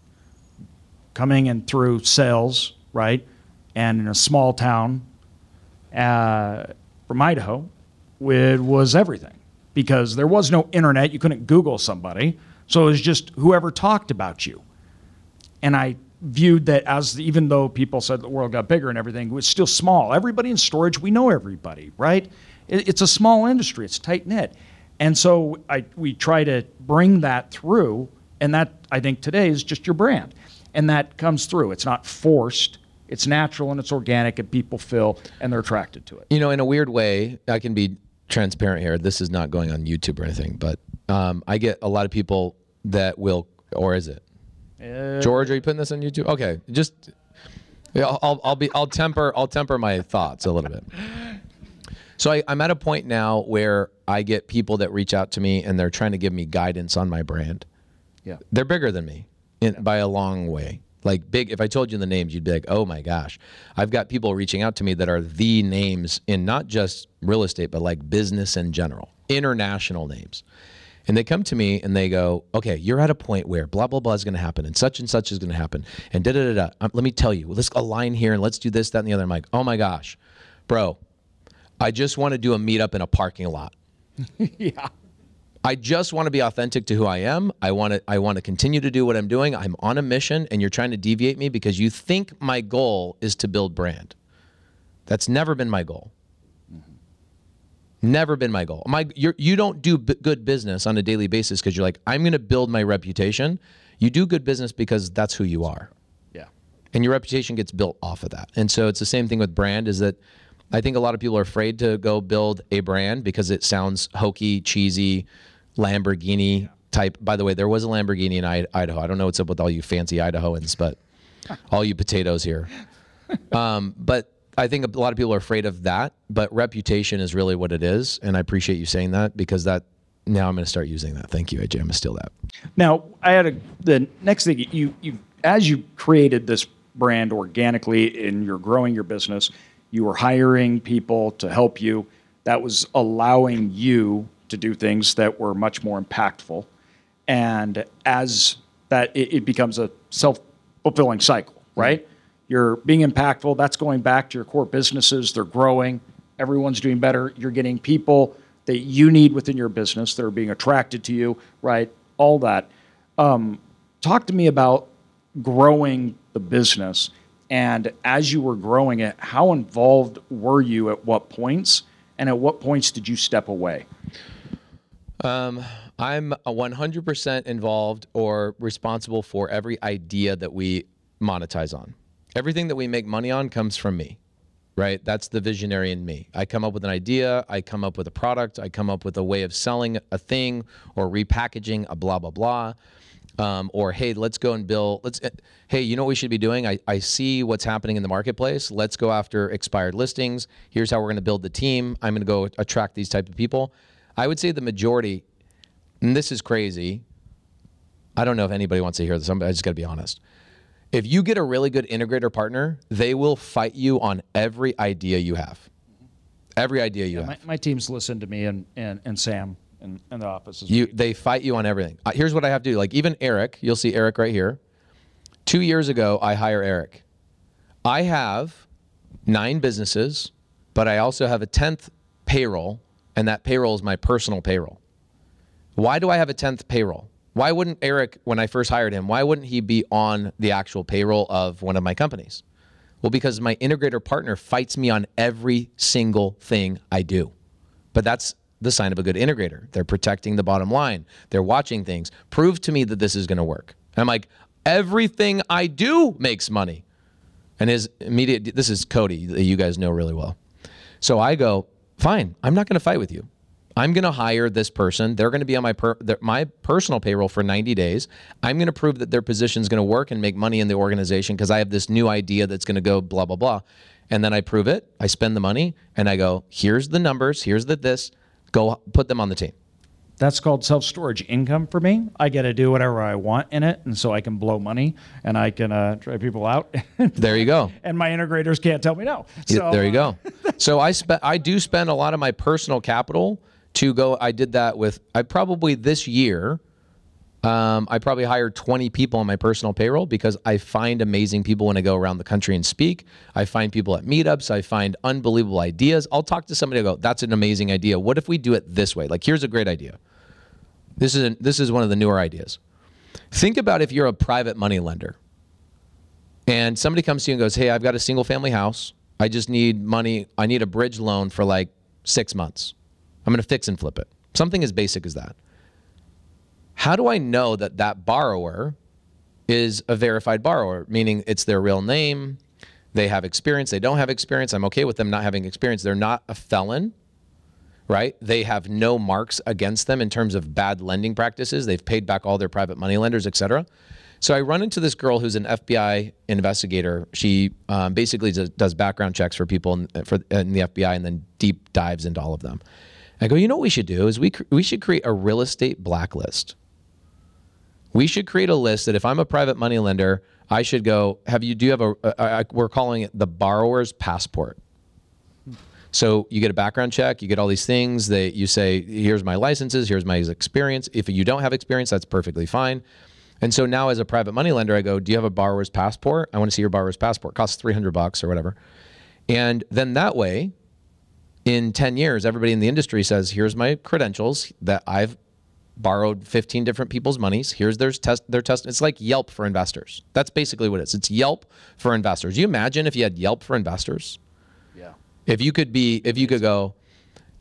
Speaker 3: Coming in through sales, right? And in a small town uh, from Idaho, it was everything because there was no internet. You couldn't Google somebody. So it was just whoever talked about you. And I viewed that as even though people said the world got bigger and everything, it was still small. Everybody in storage, we know everybody, right? It's a small industry, it's tight knit. And so I, we try to bring that through. And that, I think, today is just your brand. And that comes through. It's not forced, it's natural and it's organic, and people feel and they're attracted to it.
Speaker 1: You know, in a weird way, I can be transparent here. This is not going on YouTube or anything, but um, I get a lot of people that will, or is it? Uh, George, are you putting this on YouTube? Okay, just I'll, I'll, I'll be I'll temper I'll temper my thoughts a little bit. So I, I'm at a point now where I get people that reach out to me and they're trying to give me guidance on my brand.
Speaker 3: Yeah,
Speaker 1: they're bigger than me in, by a long way. Like big. If I told you the names, you'd be like, "Oh my gosh!" I've got people reaching out to me that are the names in not just real estate, but like business in general, international names. And they come to me and they go, okay, you're at a point where blah, blah, blah is going to happen and such and such is going to happen. And da, da, da, da. Um, let me tell you, let's align here and let's do this, that, and the other. I'm like, oh my gosh, bro, I just want to do a meetup in a parking lot.
Speaker 3: yeah.
Speaker 1: I just want to be authentic to who I am. I want to I want to continue to do what I'm doing. I'm on a mission and you're trying to deviate me because you think my goal is to build brand. That's never been my goal. Never been my goal. My you're, you don't do b- good business on a daily basis because you're like I'm going to build my reputation. You do good business because that's who you are.
Speaker 3: Yeah.
Speaker 1: And your reputation gets built off of that. And so it's the same thing with brand. Is that I think a lot of people are afraid to go build a brand because it sounds hokey, cheesy, Lamborghini yeah. type. By the way, there was a Lamborghini in Idaho. I don't know what's up with all you fancy Idahoans, but all you potatoes here. Um, but I think a lot of people are afraid of that, but reputation is really what it is, and I appreciate you saying that because that now I'm going to start using that. Thank you, AJ. I'm going to steal that.
Speaker 3: Now, I had a the next thing you you as you created this brand organically and you're growing your business, you were hiring people to help you. That was allowing you to do things that were much more impactful, and as that it, it becomes a self fulfilling cycle, right? Mm-hmm you're being impactful. That's going back to your core businesses. They're growing. Everyone's doing better. You're getting people that you need within your business that are being attracted to you, right? All that. Um, talk to me about growing the business. And as you were growing it, how involved were you at what points? And at what points did you step away?
Speaker 1: Um, I'm a 100% involved or responsible for every idea that we monetize on. Everything that we make money on comes from me, right? That's the visionary in me. I come up with an idea, I come up with a product, I come up with a way of selling a thing or repackaging a blah, blah, blah. Um, or hey, let's go and build. Let's hey, you know what we should be doing? I, I see what's happening in the marketplace. Let's go after expired listings. Here's how we're going to build the team. I'm going to go attract these type of people. I would say the majority, and this is crazy. I don't know if anybody wants to hear this. I'm, I just got to be honest. If you get a really good integrator partner, they will fight you on every idea you have. Every idea you have.
Speaker 3: My, my teams listen to me and, and, and Sam in, in the office. as
Speaker 1: You they fight you on everything. Uh, here's what I have to do. Like even Eric, you'll see Eric right here. Two years ago, I hire Eric. I have nine businesses, but I also have a tenth payroll, and that payroll is my personal payroll. Why do I have a tenth payroll? Why wouldn't Eric, when I first hired him, why wouldn't he be on the actual payroll of one of my companies? Well, because my integrator partner fights me on every single thing I do. But that's the sign of a good integrator. They're protecting the bottom line. They're watching things. Prove to me that this is going to work. And I'm like, everything I do makes money. And his immediate, this is Cody that you guys know really well. So I go, fine, I'm not going to fight with you. I'm going to hire this person. They're going to be on my per, their, my personal payroll for 90 days. I'm going to prove that their position is going to work and make money in the organization because I have this new idea that's going to go blah blah blah. And then I prove it. I spend the money and I go, here's the numbers. Here's the this. Go put them on the team.
Speaker 3: That's called self storage income for me. I get to do whatever I want in it, and so I can blow money and I can uh, try people out.
Speaker 1: There you go.
Speaker 3: and my integrators can't tell me no.
Speaker 1: Yeah, there you
Speaker 3: uh,
Speaker 1: go. so I spent I do spend a lot of my personal capital to go. I did that with I probably this year. Um, I probably hired 20 people on my personal payroll because I find amazing people when I go around the country and speak. I find people at meetups. I find unbelievable ideas. I'll talk to somebody. I go, "That's an amazing idea. What if we do it this way? Like, here's a great idea. This is a, this is one of the newer ideas. Think about if you're a private money lender and somebody comes to you and goes, "Hey, I've got a single family house. I just need money. I need a bridge loan for like 6 months. I'm going to fix and flip it." Something as basic as that. How do I know that that borrower is a verified borrower, meaning it's their real name, they have experience, they don't have experience. I'm okay with them not having experience. They're not a felon, right? They have no marks against them in terms of bad lending practices. They've paid back all their private money lenders, et cetera. So I run into this girl who's an FBI investigator. She um, basically does, does background checks for people in, for, in the FBI and then deep dives into all of them. I go, you know what we should do is we cr- we should create a real estate blacklist. We should create a list that if I'm a private money lender, I should go. Have you? Do you have a? a, a we're calling it the borrower's passport. So you get a background check, you get all these things. That you say, here's my licenses, here's my experience. If you don't have experience, that's perfectly fine. And so now, as a private money lender, I go, do you have a borrower's passport? I want to see your borrower's passport. costs 300 bucks or whatever. And then that way, in 10 years, everybody in the industry says, here's my credentials that I've borrowed 15 different people's monies. Here's their test, their test. It's like Yelp for investors. That's basically what it is. It's Yelp for investors. You imagine if you had Yelp for investors? If you could be, if you could go,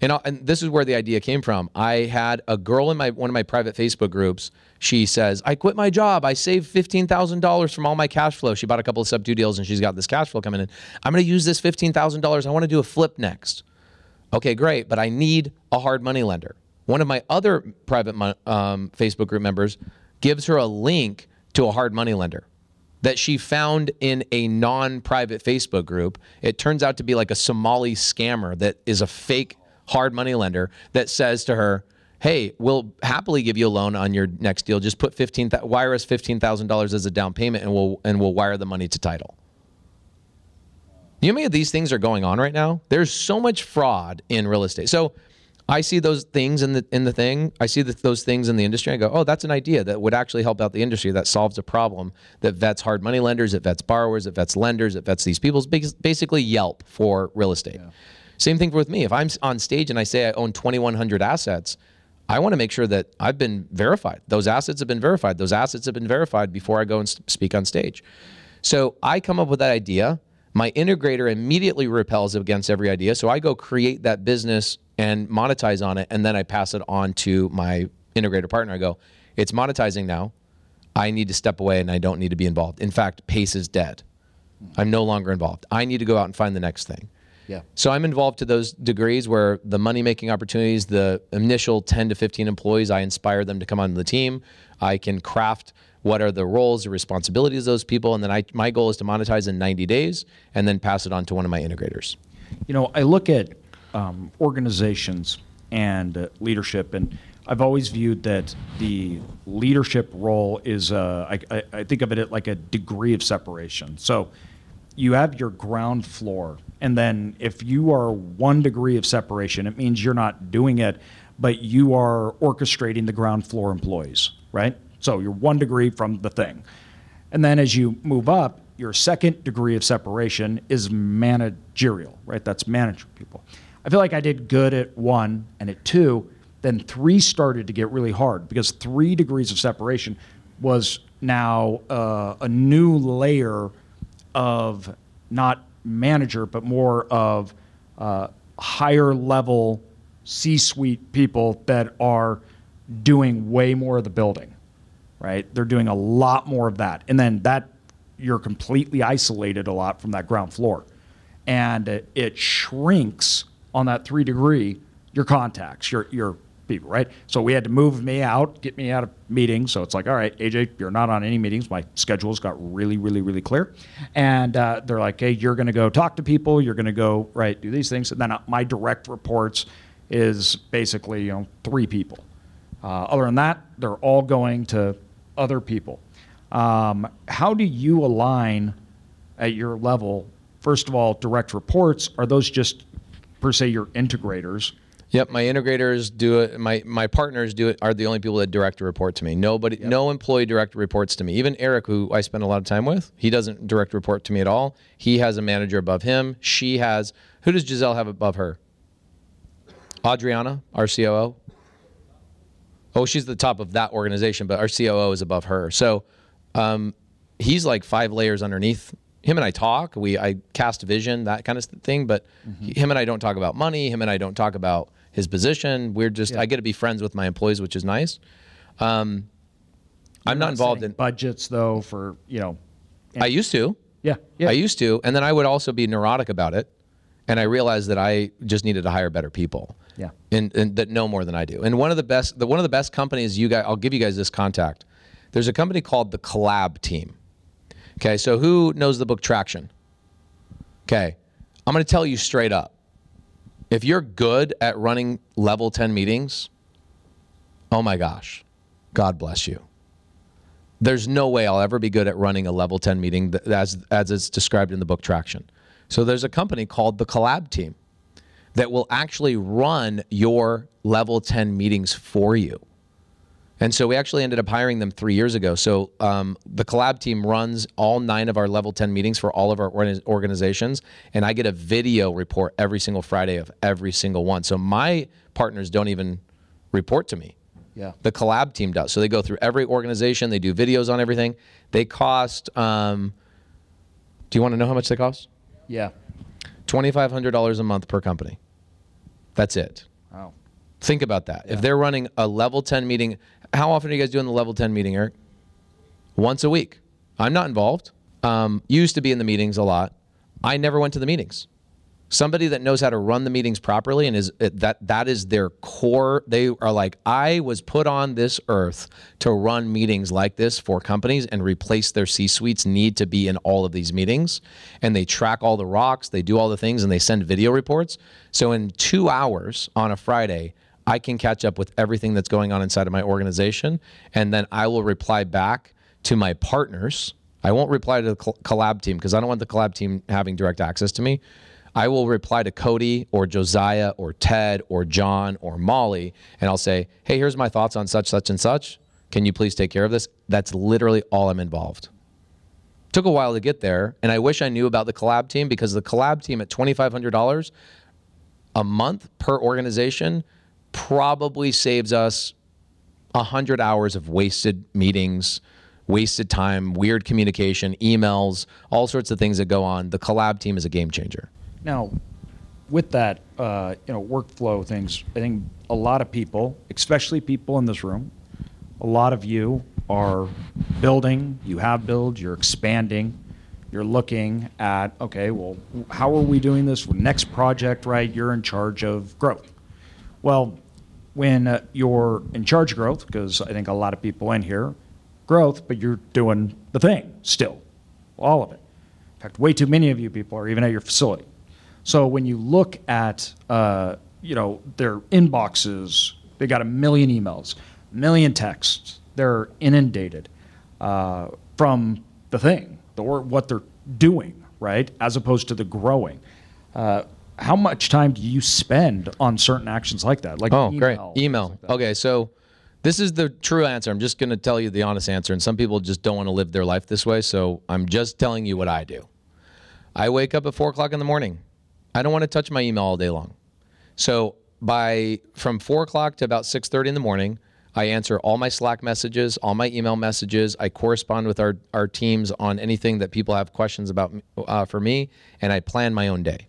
Speaker 1: and, I- and this is where the idea came from. I had a girl in my one of my private Facebook groups. She says, "I quit my job. I saved fifteen thousand dollars from all my cash flow." She bought a couple of sub two deals, and she's got this cash flow coming in. I'm going to use this fifteen thousand dollars. I want to do a flip next. Okay, great, but I need a hard money lender. One of my other private um, Facebook group members gives her a link to a hard money lender that she found in a non-private Facebook group. It turns out to be like a Somali scammer that is a fake hard money lender that says to her, "Hey, we'll happily give you a loan on your next deal. Just put fifteen, wire us fifteen thousand dollars as a down payment, and we'll and we'll wire the money to title." You know how many of these things are going on right now? There's so much fraud in real estate. So I see those things in the in the thing. I see the, those things in the industry. I go, oh, that's an idea that would actually help out the industry. That solves a problem. That vets hard money lenders. It vets borrowers. It vets lenders. It vets these people. It's basically Yelp for real estate. Same thing with me. If I'm on stage and I say I own 2,100 assets, I want to make sure that I've been verified. Those assets have been verified. Those assets have been verified before I go and speak on stage. So I come up with that idea. My integrator immediately repels against every idea. So I go create that business and monetize on it, and then I pass it on to my integrator partner, I go, it's monetizing now. I need to step away and I don't need to be involved. In fact, Pace is dead. I'm no longer involved. I need to go out and find the next thing.
Speaker 5: Yeah.
Speaker 1: So I'm involved to those degrees where the money making opportunities, the initial 10 to 15 employees, I inspire them to come onto the team. I can craft what are the roles, the responsibilities of those people, and then I my goal is to monetize in 90 days and then pass it on to one of my integrators.
Speaker 3: You know, I look at um, organizations and uh, leadership, and I've always viewed that the leadership role is, uh, I, I, I think of it like a degree of separation. So you have your ground floor, and then if you are one degree of separation, it means you're not doing it, but you are orchestrating the ground floor employees, right? So you're one degree from the thing. And then as you move up, your second degree of separation is managerial, right? That's managing people. I feel like I did good at one and at two, then three started to get really hard because three degrees of separation was now uh, a new layer of not manager, but more of uh, higher level C suite people that are doing way more of the building right? They're doing a lot more of that. And then that, you're completely isolated a lot from that ground floor. And it, it shrinks on that three degree your contacts, your, your people, right? So we had to move me out, get me out of meetings. So it's like, all right, AJ, you're not on any meetings. My schedules got really, really, really clear. And uh, they're like, hey, you're going to go talk to people. You're going to go, right, do these things. And then uh, my direct reports is basically, you know, three people. Uh, other than that, they're all going to other people. Um, how do you align at your level? First of all, direct reports are those just per se your integrators?
Speaker 1: Yep, my integrators do it. My my partners do it. Are the only people that direct report to me. Nobody, no employee direct reports to me. Even Eric, who I spend a lot of time with, he doesn't direct report to me at all. He has a manager above him. She has. Who does Giselle have above her? Adriana, our COO. Oh, she's the top of that organization, but our COO is above her. So um, he's like five layers underneath. Him and I talk. We I cast vision, that kind of thing. But him and I don't talk about money. Him and I don't talk about his position. We're just I get to be friends with my employees, which is nice. Um, I'm not involved in.
Speaker 3: budgets though for you know.
Speaker 1: I used to.
Speaker 3: Yeah, yeah.
Speaker 1: I used to, and then I would also be neurotic about it, and I realized that I just needed to hire better people.
Speaker 3: Yeah.
Speaker 1: and, and that know more than I do. And one of the best, the one of the best companies you guys, I'll give you guys this contact. There's a company called the Collab Team. Okay, so who knows the book Traction? Okay, I'm going to tell you straight up. If you're good at running level 10 meetings, oh my gosh, God bless you. There's no way I'll ever be good at running a level 10 meeting as, as it's described in the book Traction. So there's a company called the Collab Team that will actually run your level 10 meetings for you. And so we actually ended up hiring them three years ago. So um, the collab team runs all nine of our level 10 meetings for all of our organizations. And I get a video report every single Friday of every single one. So my partners don't even report to me.
Speaker 5: Yeah.
Speaker 1: The collab team does. So they go through every organization, they do videos on everything. They cost, um, do you want to know how much they cost?
Speaker 5: Yeah.
Speaker 1: $2,500 a month per company. That's it.
Speaker 5: Wow.
Speaker 1: Think about that. If they're running a level 10 meeting, how often are you guys doing the level 10 meeting, Eric? Once a week. I'm not involved. Um, used to be in the meetings a lot. I never went to the meetings. Somebody that knows how to run the meetings properly and is that that is their core. They are like, I was put on this earth to run meetings like this for companies and replace their C suites need to be in all of these meetings. And they track all the rocks, they do all the things, and they send video reports. So in two hours on a Friday, I can catch up with everything that's going on inside of my organization, and then I will reply back to my partners. I won't reply to the col- collab team because I don't want the collab team having direct access to me. I will reply to Cody or Josiah or Ted or John or Molly, and I'll say, "Hey, here's my thoughts on such, such, and such. Can you please take care of this?" That's literally all I'm involved. Took a while to get there, and I wish I knew about the collab team because the collab team at twenty five hundred dollars a month per organization probably saves us 100 hours of wasted meetings, wasted time, weird communication, emails, all sorts of things that go on. The collab team is a game changer.
Speaker 3: Now, with that, uh, you know, workflow things, I think a lot of people, especially people in this room, a lot of you are building, you have build, you're expanding, you're looking at, okay, well, how are we doing this? Next project, right? You're in charge of growth. Well, when uh, you're in charge of growth, because I think a lot of people in here, growth, but you're doing the thing still, all of it. In fact, way too many of you people are even at your facility. So when you look at, uh, you know, their inboxes, they got a million emails, million texts. They're inundated uh, from the thing, the or what they're doing, right, as opposed to the growing. Uh, how much time do you spend on certain actions like that? Like
Speaker 1: Oh, great.
Speaker 3: email,
Speaker 1: Email.
Speaker 3: like
Speaker 1: okay, so this is the true answer. I'm just going to tell you the honest answer. And some people just don't want to live their life this way. So I'm just telling you what I do. I wake up at four o'clock in the morning. I don't want to touch my email all day long. So by from four o'clock to about six thirty in the morning, I answer all my Slack messages, all my email messages. I correspond with our our teams on anything that people have questions about uh, for me, and I plan my own day.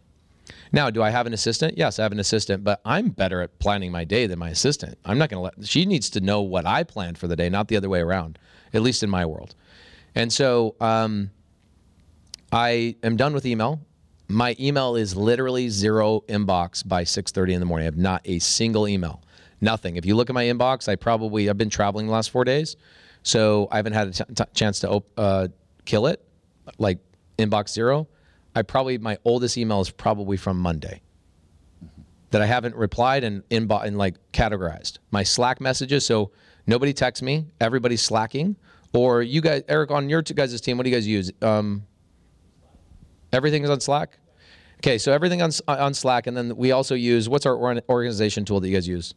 Speaker 1: Now, do I have an assistant? Yes, I have an assistant, but I'm better at planning my day than my assistant. I'm not going to let, she needs to know what I planned for the day, not the other way around, at least in my world. And so um, I am done with email. My email is literally zero inbox by 6:30 in the morning. I have not a single email. Nothing. If you look at my inbox, I probably I've been traveling the last 4 days. So I haven't had a t- t- chance to op- uh, kill it like inbox zero. I probably my oldest email is probably from Monday that I haven't replied and inbox and like categorized. My Slack messages, so nobody texts me, everybody's slacking. Or you guys, Eric, on your guys' team, what do you guys use? Um, everything is on Slack. Okay, so everything on on Slack, and then we also use what's our organization tool that you guys use?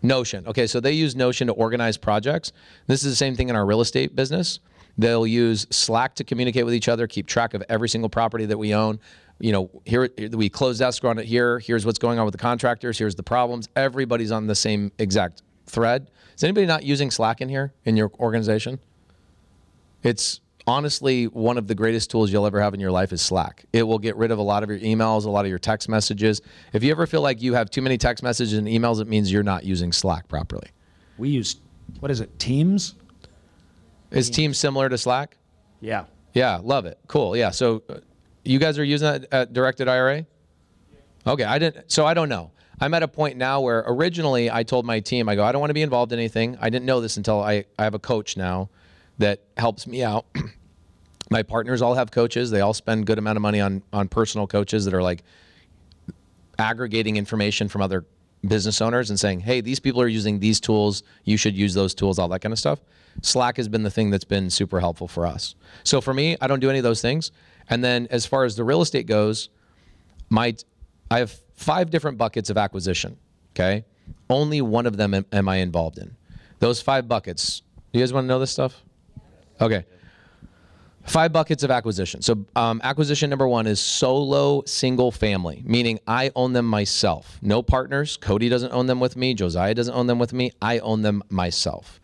Speaker 1: Notion. Okay, so they use Notion to organize projects. This is the same thing in our real estate business. They'll use Slack to communicate with each other, keep track of every single property that we own. You know, here we closed escrow on it here. Here's what's going on with the contractors. Here's the problems. Everybody's on the same exact thread. Is anybody not using Slack in here in your organization? It's honestly one of the greatest tools you'll ever have in your life is Slack. It will get rid of a lot of your emails, a lot of your text messages. If you ever feel like you have too many text messages and emails, it means you're not using Slack properly.
Speaker 3: We use, what is it, Teams?
Speaker 1: Is Teams similar to Slack?
Speaker 3: Yeah.
Speaker 1: Yeah, love it. Cool. Yeah. So uh, you guys are using that at Directed IRA? Okay. I didn't. So I don't know. I'm at a point now where originally I told my team, I go, I don't want to be involved in anything. I didn't know this until I, I have a coach now that helps me out. my partners all have coaches. They all spend good amount of money on on personal coaches that are like aggregating information from other business owners and saying, "Hey, these people are using these tools. You should use those tools." All that kind of stuff. Slack has been the thing that's been super helpful for us. So for me, I don't do any of those things. And then as far as the real estate goes, my I have five different buckets of acquisition. Okay, only one of them am, am I involved in. Those five buckets. Do you guys want to know this stuff? Okay. Five buckets of acquisition. So, um, acquisition number one is solo single family, meaning I own them myself. No partners. Cody doesn't own them with me. Josiah doesn't own them with me. I own them myself.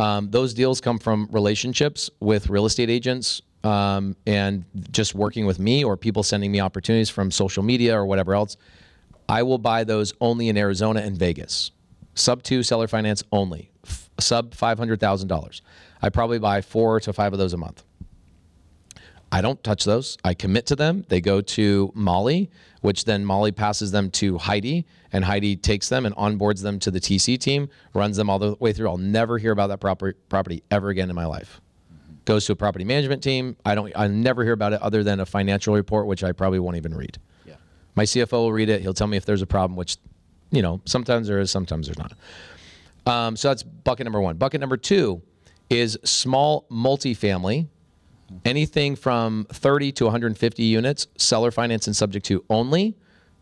Speaker 1: Um, those deals come from relationships with real estate agents um, and just working with me or people sending me opportunities from social media or whatever else. I will buy those only in Arizona and Vegas. Sub two seller finance only. F- sub $500,000. I probably buy four to five of those a month. I don't touch those. I commit to them. They go to Molly, which then Molly passes them to Heidi, and Heidi takes them and onboards them to the TC team, runs them all the way through. I'll never hear about that property property ever again in my life. Goes to a property management team. I don't. I never hear about it other than a financial report, which I probably won't even read.
Speaker 3: Yeah.
Speaker 1: My CFO will read it. He'll tell me if there's a problem, which, you know, sometimes there is, sometimes there's not. Um, so that's bucket number one. Bucket number two is small multifamily, anything from 30 to 150 units, seller finance and subject to only,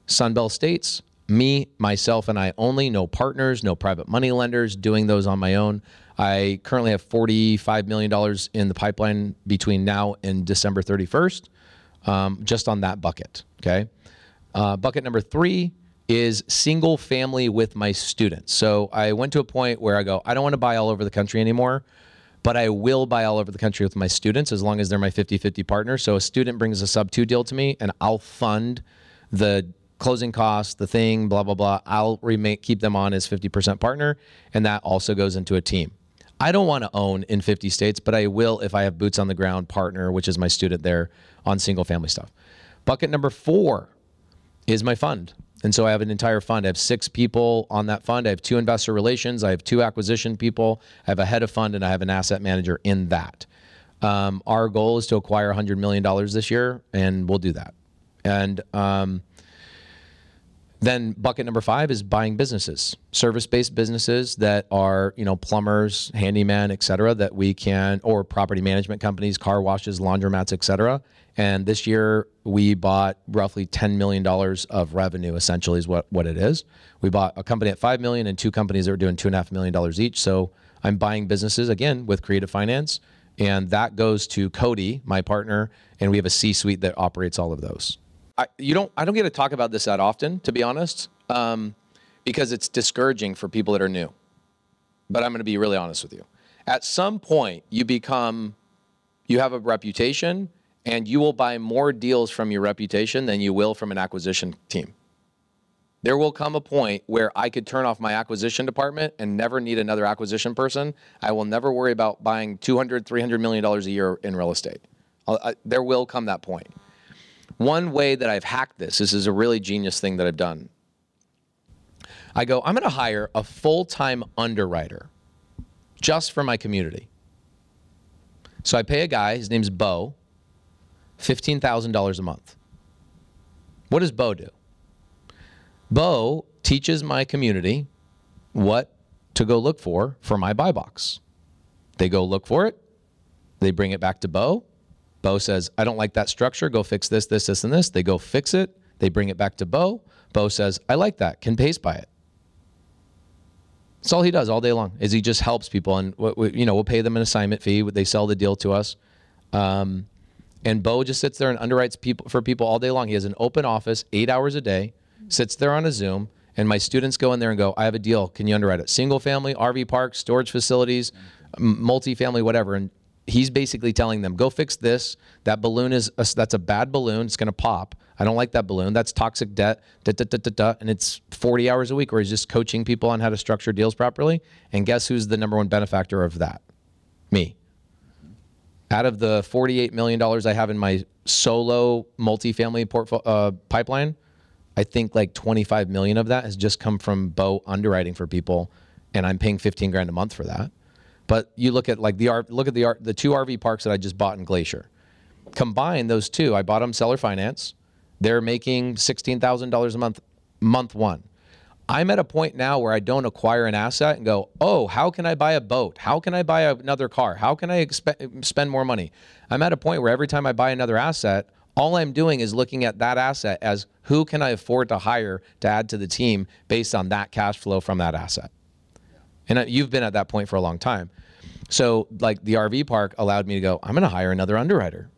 Speaker 1: Sunbelt States, me, myself, and I only, no partners, no private money lenders, doing those on my own. I currently have $45 million in the pipeline between now and December 31st, um, just on that bucket. Okay. Uh, bucket number three is single family with my students. So I went to a point where I go, I don't want to buy all over the country anymore, but I will buy all over the country with my students as long as they're my 50 50 partner. So a student brings a sub two deal to me and I'll fund the closing costs, the thing, blah blah blah. I'll remain keep them on as 50% partner, and that also goes into a team. I don't want to own in 50 states, but I will if I have boots on the ground partner, which is my student there on single family stuff. Bucket number four is my fund. And so I have an entire fund. I have six people on that fund. I have two investor relations. I have two acquisition people. I have a head of fund and I have an asset manager in that. Um, our goal is to acquire $100 million this year, and we'll do that. And um, then bucket number five is buying businesses, service-based businesses that are, you know, plumbers, handyman, et cetera, that we can, or property management companies, car washes, laundromats, et cetera. And this year we bought roughly $10 million of revenue, essentially is what, what it is. We bought a company at 5 million and two companies that were doing $2.5 million each. So I'm buying businesses, again, with creative finance. And that goes to Cody, my partner, and we have a C-suite that operates all of those. I, you don't I don't get to talk about this that often, to be honest, um, because it's discouraging for people that are new. But I'm going to be really honest with you. At some point, you become you have a reputation, and you will buy more deals from your reputation than you will from an acquisition team. There will come a point where I could turn off my acquisition department and never need another acquisition person. I will never worry about buying 200, 300 million dollars a year in real estate. I, there will come that point. One way that I've hacked this, this is a really genius thing that I've done. I go, I'm going to hire a full time underwriter just for my community. So I pay a guy, his name's Bo, $15,000 a month. What does Bo do? Bo teaches my community what to go look for for my buy box. They go look for it, they bring it back to Bo. Bo says, I don't like that structure. Go fix this, this, this, and this. They go fix it. They bring it back to Bo. Bo says, I like that. Can Pace buy it? That's all he does all day long. Is he just helps people, and you know we'll pay them an assignment fee. They sell the deal to us, um, and Bo just sits there and underwrites people for people all day long. He has an open office, eight hours a day, sits there on a Zoom, and my students go in there and go, "I have a deal. Can you underwrite it? Single family, RV parks, storage facilities, multifamily, whatever." And he's basically telling them, go fix this. That balloon is a, that's a bad balloon. It's going to pop. I don't like that balloon. That's toxic debt. Da, da, da, da, da. And it's 40 hours a week where he's just coaching people on how to structure deals properly. And guess who's the number one benefactor of that? Me. Out of the $48 million I have in my solo multifamily portfolio uh, pipeline, I think like 25 million of that has just come from Bo underwriting for people, and I'm paying 15 grand a month for that. But you look at like the R, look at the R, the two RV parks that I just bought in Glacier. Combine those two, I bought them seller finance. They're making sixteen thousand dollars a month, month one. I'm at a point now where I don't acquire an asset and go, oh, how can I buy a boat? How can I buy another car? How can I expe- spend more money? I'm at a point where every time I buy another asset, all I'm doing is looking at that asset as who can I afford to hire to add to the team based on that cash flow from that asset. And you've been at that point for a long time. So, like the RV park allowed me to go, I'm going to hire another underwriter.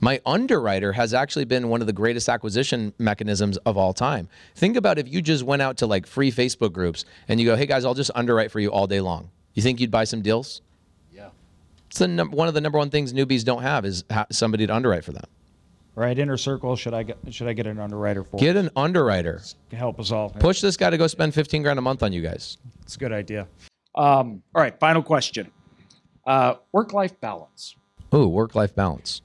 Speaker 1: My underwriter has actually been one of the greatest acquisition mechanisms of all time. Think about if you just went out to like free Facebook groups and you go, hey guys, I'll just underwrite for you all day long. You think you'd buy some deals?
Speaker 3: Yeah.
Speaker 1: It's the num- one of the number one things newbies don't have is ha- somebody to underwrite for them.
Speaker 3: Right, inner circle. Should I get should I get an underwriter for?
Speaker 1: Get an underwriter.
Speaker 3: Help us all.
Speaker 1: Push this guy to go spend 15 grand a month on you guys.
Speaker 3: It's a good idea. Um, all right, final question. Uh, work life balance.
Speaker 1: Ooh, work life balance.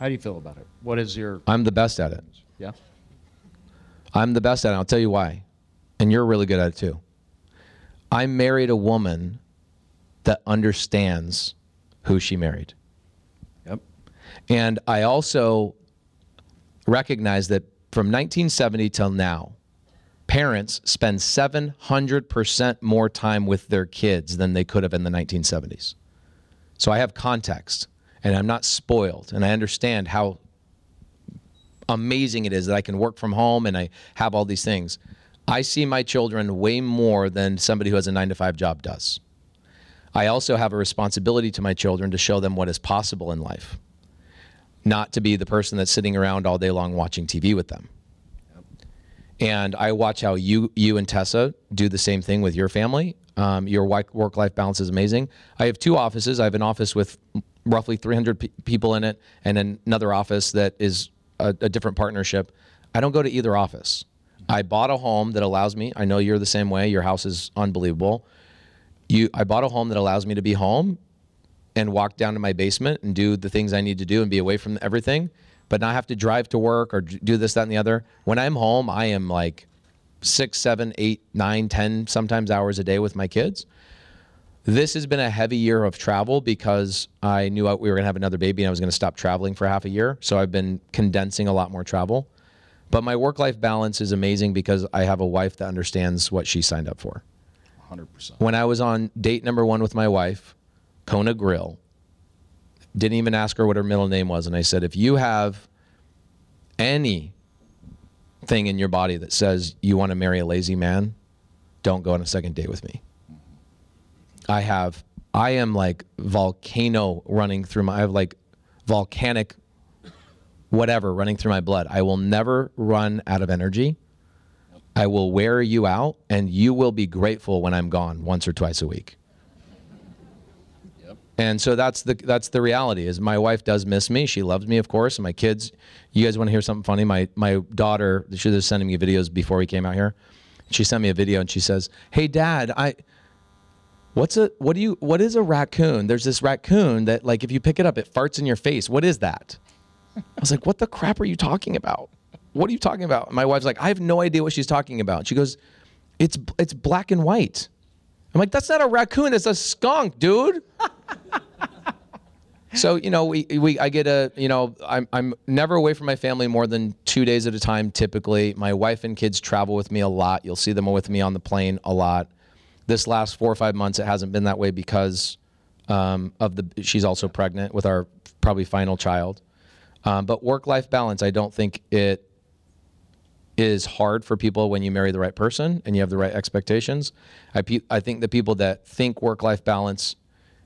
Speaker 3: How do you feel about it? What is your.
Speaker 1: I'm the best at it.
Speaker 3: Yeah.
Speaker 1: I'm the best at it. I'll tell you why. And you're really good at it too. I married a woman that understands who she married.
Speaker 3: Yep.
Speaker 1: And I also recognize that from 1970 till now, parents spend 700% more time with their kids than they could have in the 1970s. So I have context and I'm not spoiled and I understand how amazing it is that I can work from home and I have all these things. I see my children way more than somebody who has a 9 to 5 job does. I also have a responsibility to my children to show them what is possible in life. Not to be the person that's sitting around all day long watching TV with them and I watch how you you and Tessa do the same thing with your family. Um, your work life balance is amazing. I have two offices. I have an office with roughly 300 p- people in it, and another office that is a, a different partnership, I don't go to either office. I bought a home that allows me. I know you're the same way. Your house is unbelievable. You, I bought a home that allows me to be home and walk down to my basement and do the things I need to do and be away from everything, but not have to drive to work or do this, that, and the other. When I'm home, I am like six, seven, eight, nine, ten, sometimes hours a day with my kids. This has been a heavy year of travel because I knew we were going to have another baby and I was going to stop traveling for half a year. So I've been condensing a lot more travel. But my work life balance is amazing because I have a wife that understands what she signed up for.
Speaker 3: 100%.
Speaker 1: When I was on date number one with my wife, Kona Grill, didn't even ask her what her middle name was. And I said, if you have any thing in your body that says you want to marry a lazy man, don't go on a second date with me. I have, I am like volcano running through my, I have like volcanic whatever running through my blood. I will never run out of energy. I will wear you out and you will be grateful when I'm gone once or twice a week. And so that's the that's the reality is my wife does miss me. She loves me, of course. And my kids, you guys want to hear something funny? My my daughter, she was sending me videos before we came out here. She sent me a video and she says, "Hey, Dad, I." What's a what do you what is a raccoon? There's this raccoon that like if you pick it up, it farts in your face. What is that? I was like, what the crap are you talking about? What are you talking about? My wife's like, I have no idea what she's talking about. She goes, it's it's black and white. I'm like, that's not a raccoon, it's a skunk, dude. so you know, we, we I get a you know, I'm I'm never away from my family more than two days at a time. Typically, my wife and kids travel with me a lot. You'll see them with me on the plane a lot. This last four or five months, it hasn't been that way because um, of the. She's also pregnant with our probably final child. Um, but work-life balance, I don't think it is hard for people when you marry the right person and you have the right expectations. I, pe- I think the people that think work-life balance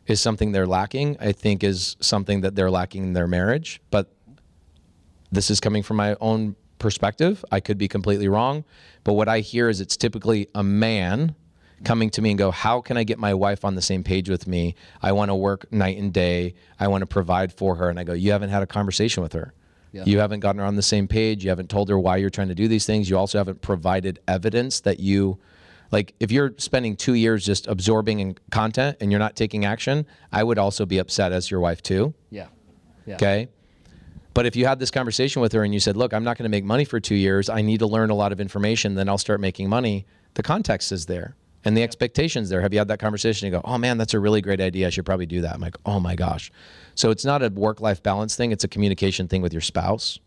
Speaker 1: is something they're lacking, I think is something that they're lacking in their marriage. But this is coming from my own perspective. I could be completely wrong. But what I hear is it's typically a man coming to me and go, How can I get my wife on the same page with me? I want to work night and day. I want to provide for her. And I go, You haven't had a conversation with her. Yeah. You haven't gotten her on the same page. You haven't told her why you're trying to do these things. You also haven't provided evidence that you, like, if you're spending two years just absorbing content and you're not taking action, I would also be upset as your wife, too.
Speaker 3: Yeah.
Speaker 1: yeah. Okay. But if you had this conversation with her and you said, Look, I'm not going to make money for two years, I need to learn a lot of information, then I'll start making money, the context is there and the expectations there. Have you had that conversation? You go, oh man, that's a really great idea. I should probably do that. I'm like, oh my gosh. So it's not a work life balance thing, it's a communication thing with your spouse.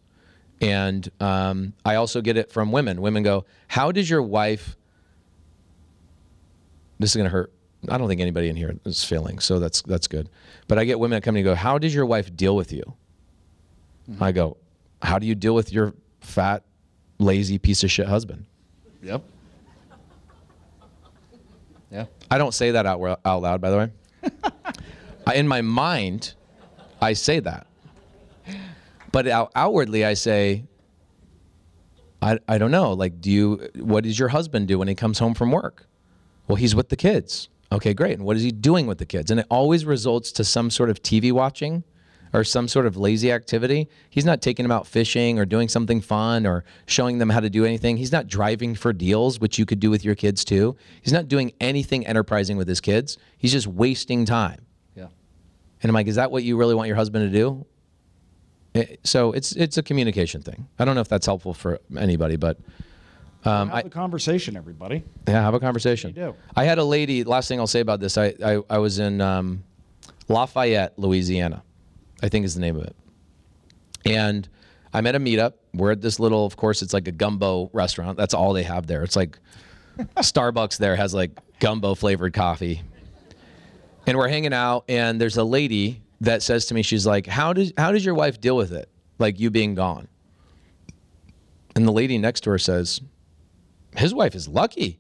Speaker 1: And um, I also get it from women. Women go, how does your wife, this is going to hurt. I don't think anybody in here is feeling, so that's that's good. But I get women that come and go, how does your wife deal with you? Mm-hmm. I go, how do you deal with your fat, lazy piece of shit husband?
Speaker 3: Yep.
Speaker 1: I don't say that out, out loud, by the way. I, in my mind, I say that. But out, outwardly, I say, I, I don't know. Like, do you, what does your husband do when he comes home from work? Well, he's with the kids. Okay, great. And what is he doing with the kids? And it always results to some sort of TV watching or some sort of lazy activity. He's not taking them out fishing or doing something fun or showing them how to do anything. He's not driving for deals, which you could do with your kids too. He's not doing anything enterprising with his kids. He's just wasting time.
Speaker 3: Yeah.
Speaker 1: And I'm like, is that what you really want your husband to do? It, eh, so it's it's a communication thing. I don't know if that's helpful for anybody, but
Speaker 3: um, have I, a conversation, everybody.
Speaker 1: Yeah, have a conversation.
Speaker 3: You do.
Speaker 1: I had a lady. Last thing I'll say about this, I I, I was in um, Lafayette, Louisiana, I think is the name of it. And I'm at a meetup. We're at this little, of course, it's like a gumbo restaurant. That's all they have there. It's like Starbucks there has like gumbo flavored coffee. And we're hanging out, and there's a lady that says to me, she's like, How does how does your wife deal with it? Like you being gone. And the lady next to her says, His wife is lucky.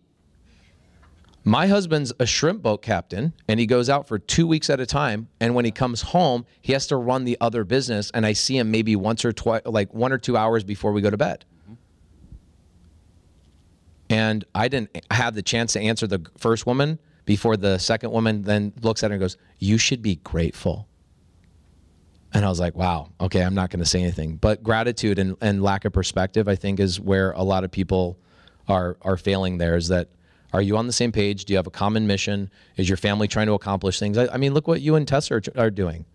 Speaker 1: My husband's a shrimp boat captain and he goes out for two weeks at a time. And when he comes home, he has to run the other business. And I see him maybe once or twice, like one or two hours before we go to bed. Mm-hmm. And I didn't have the chance to answer the first woman before the second woman then looks at her and goes, You should be grateful. And I was like, wow, okay, I'm not going to say anything. But gratitude and, and lack of perspective, I think, is where a lot of people are are failing. There is that. Are you on the same page? Do you have a common mission? Is your family trying to accomplish things? I, I mean, look what you and Tessa are, are doing.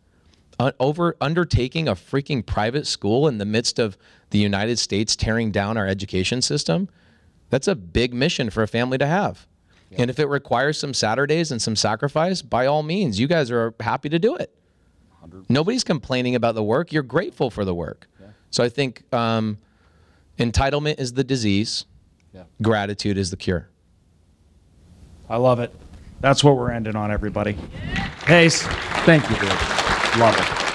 Speaker 1: Uh, over undertaking a freaking private school in the midst of the United States tearing down our education system. That's a big mission for a family to have. And if it requires some Saturdays and some sacrifice, by all means, you guys are happy to do it. Nobody's complaining about the work. You're grateful for the work. So I think um, entitlement is the disease, gratitude is the cure.
Speaker 3: I love it. That's what we're ending on, everybody. Pace, thank you, dude. Love it.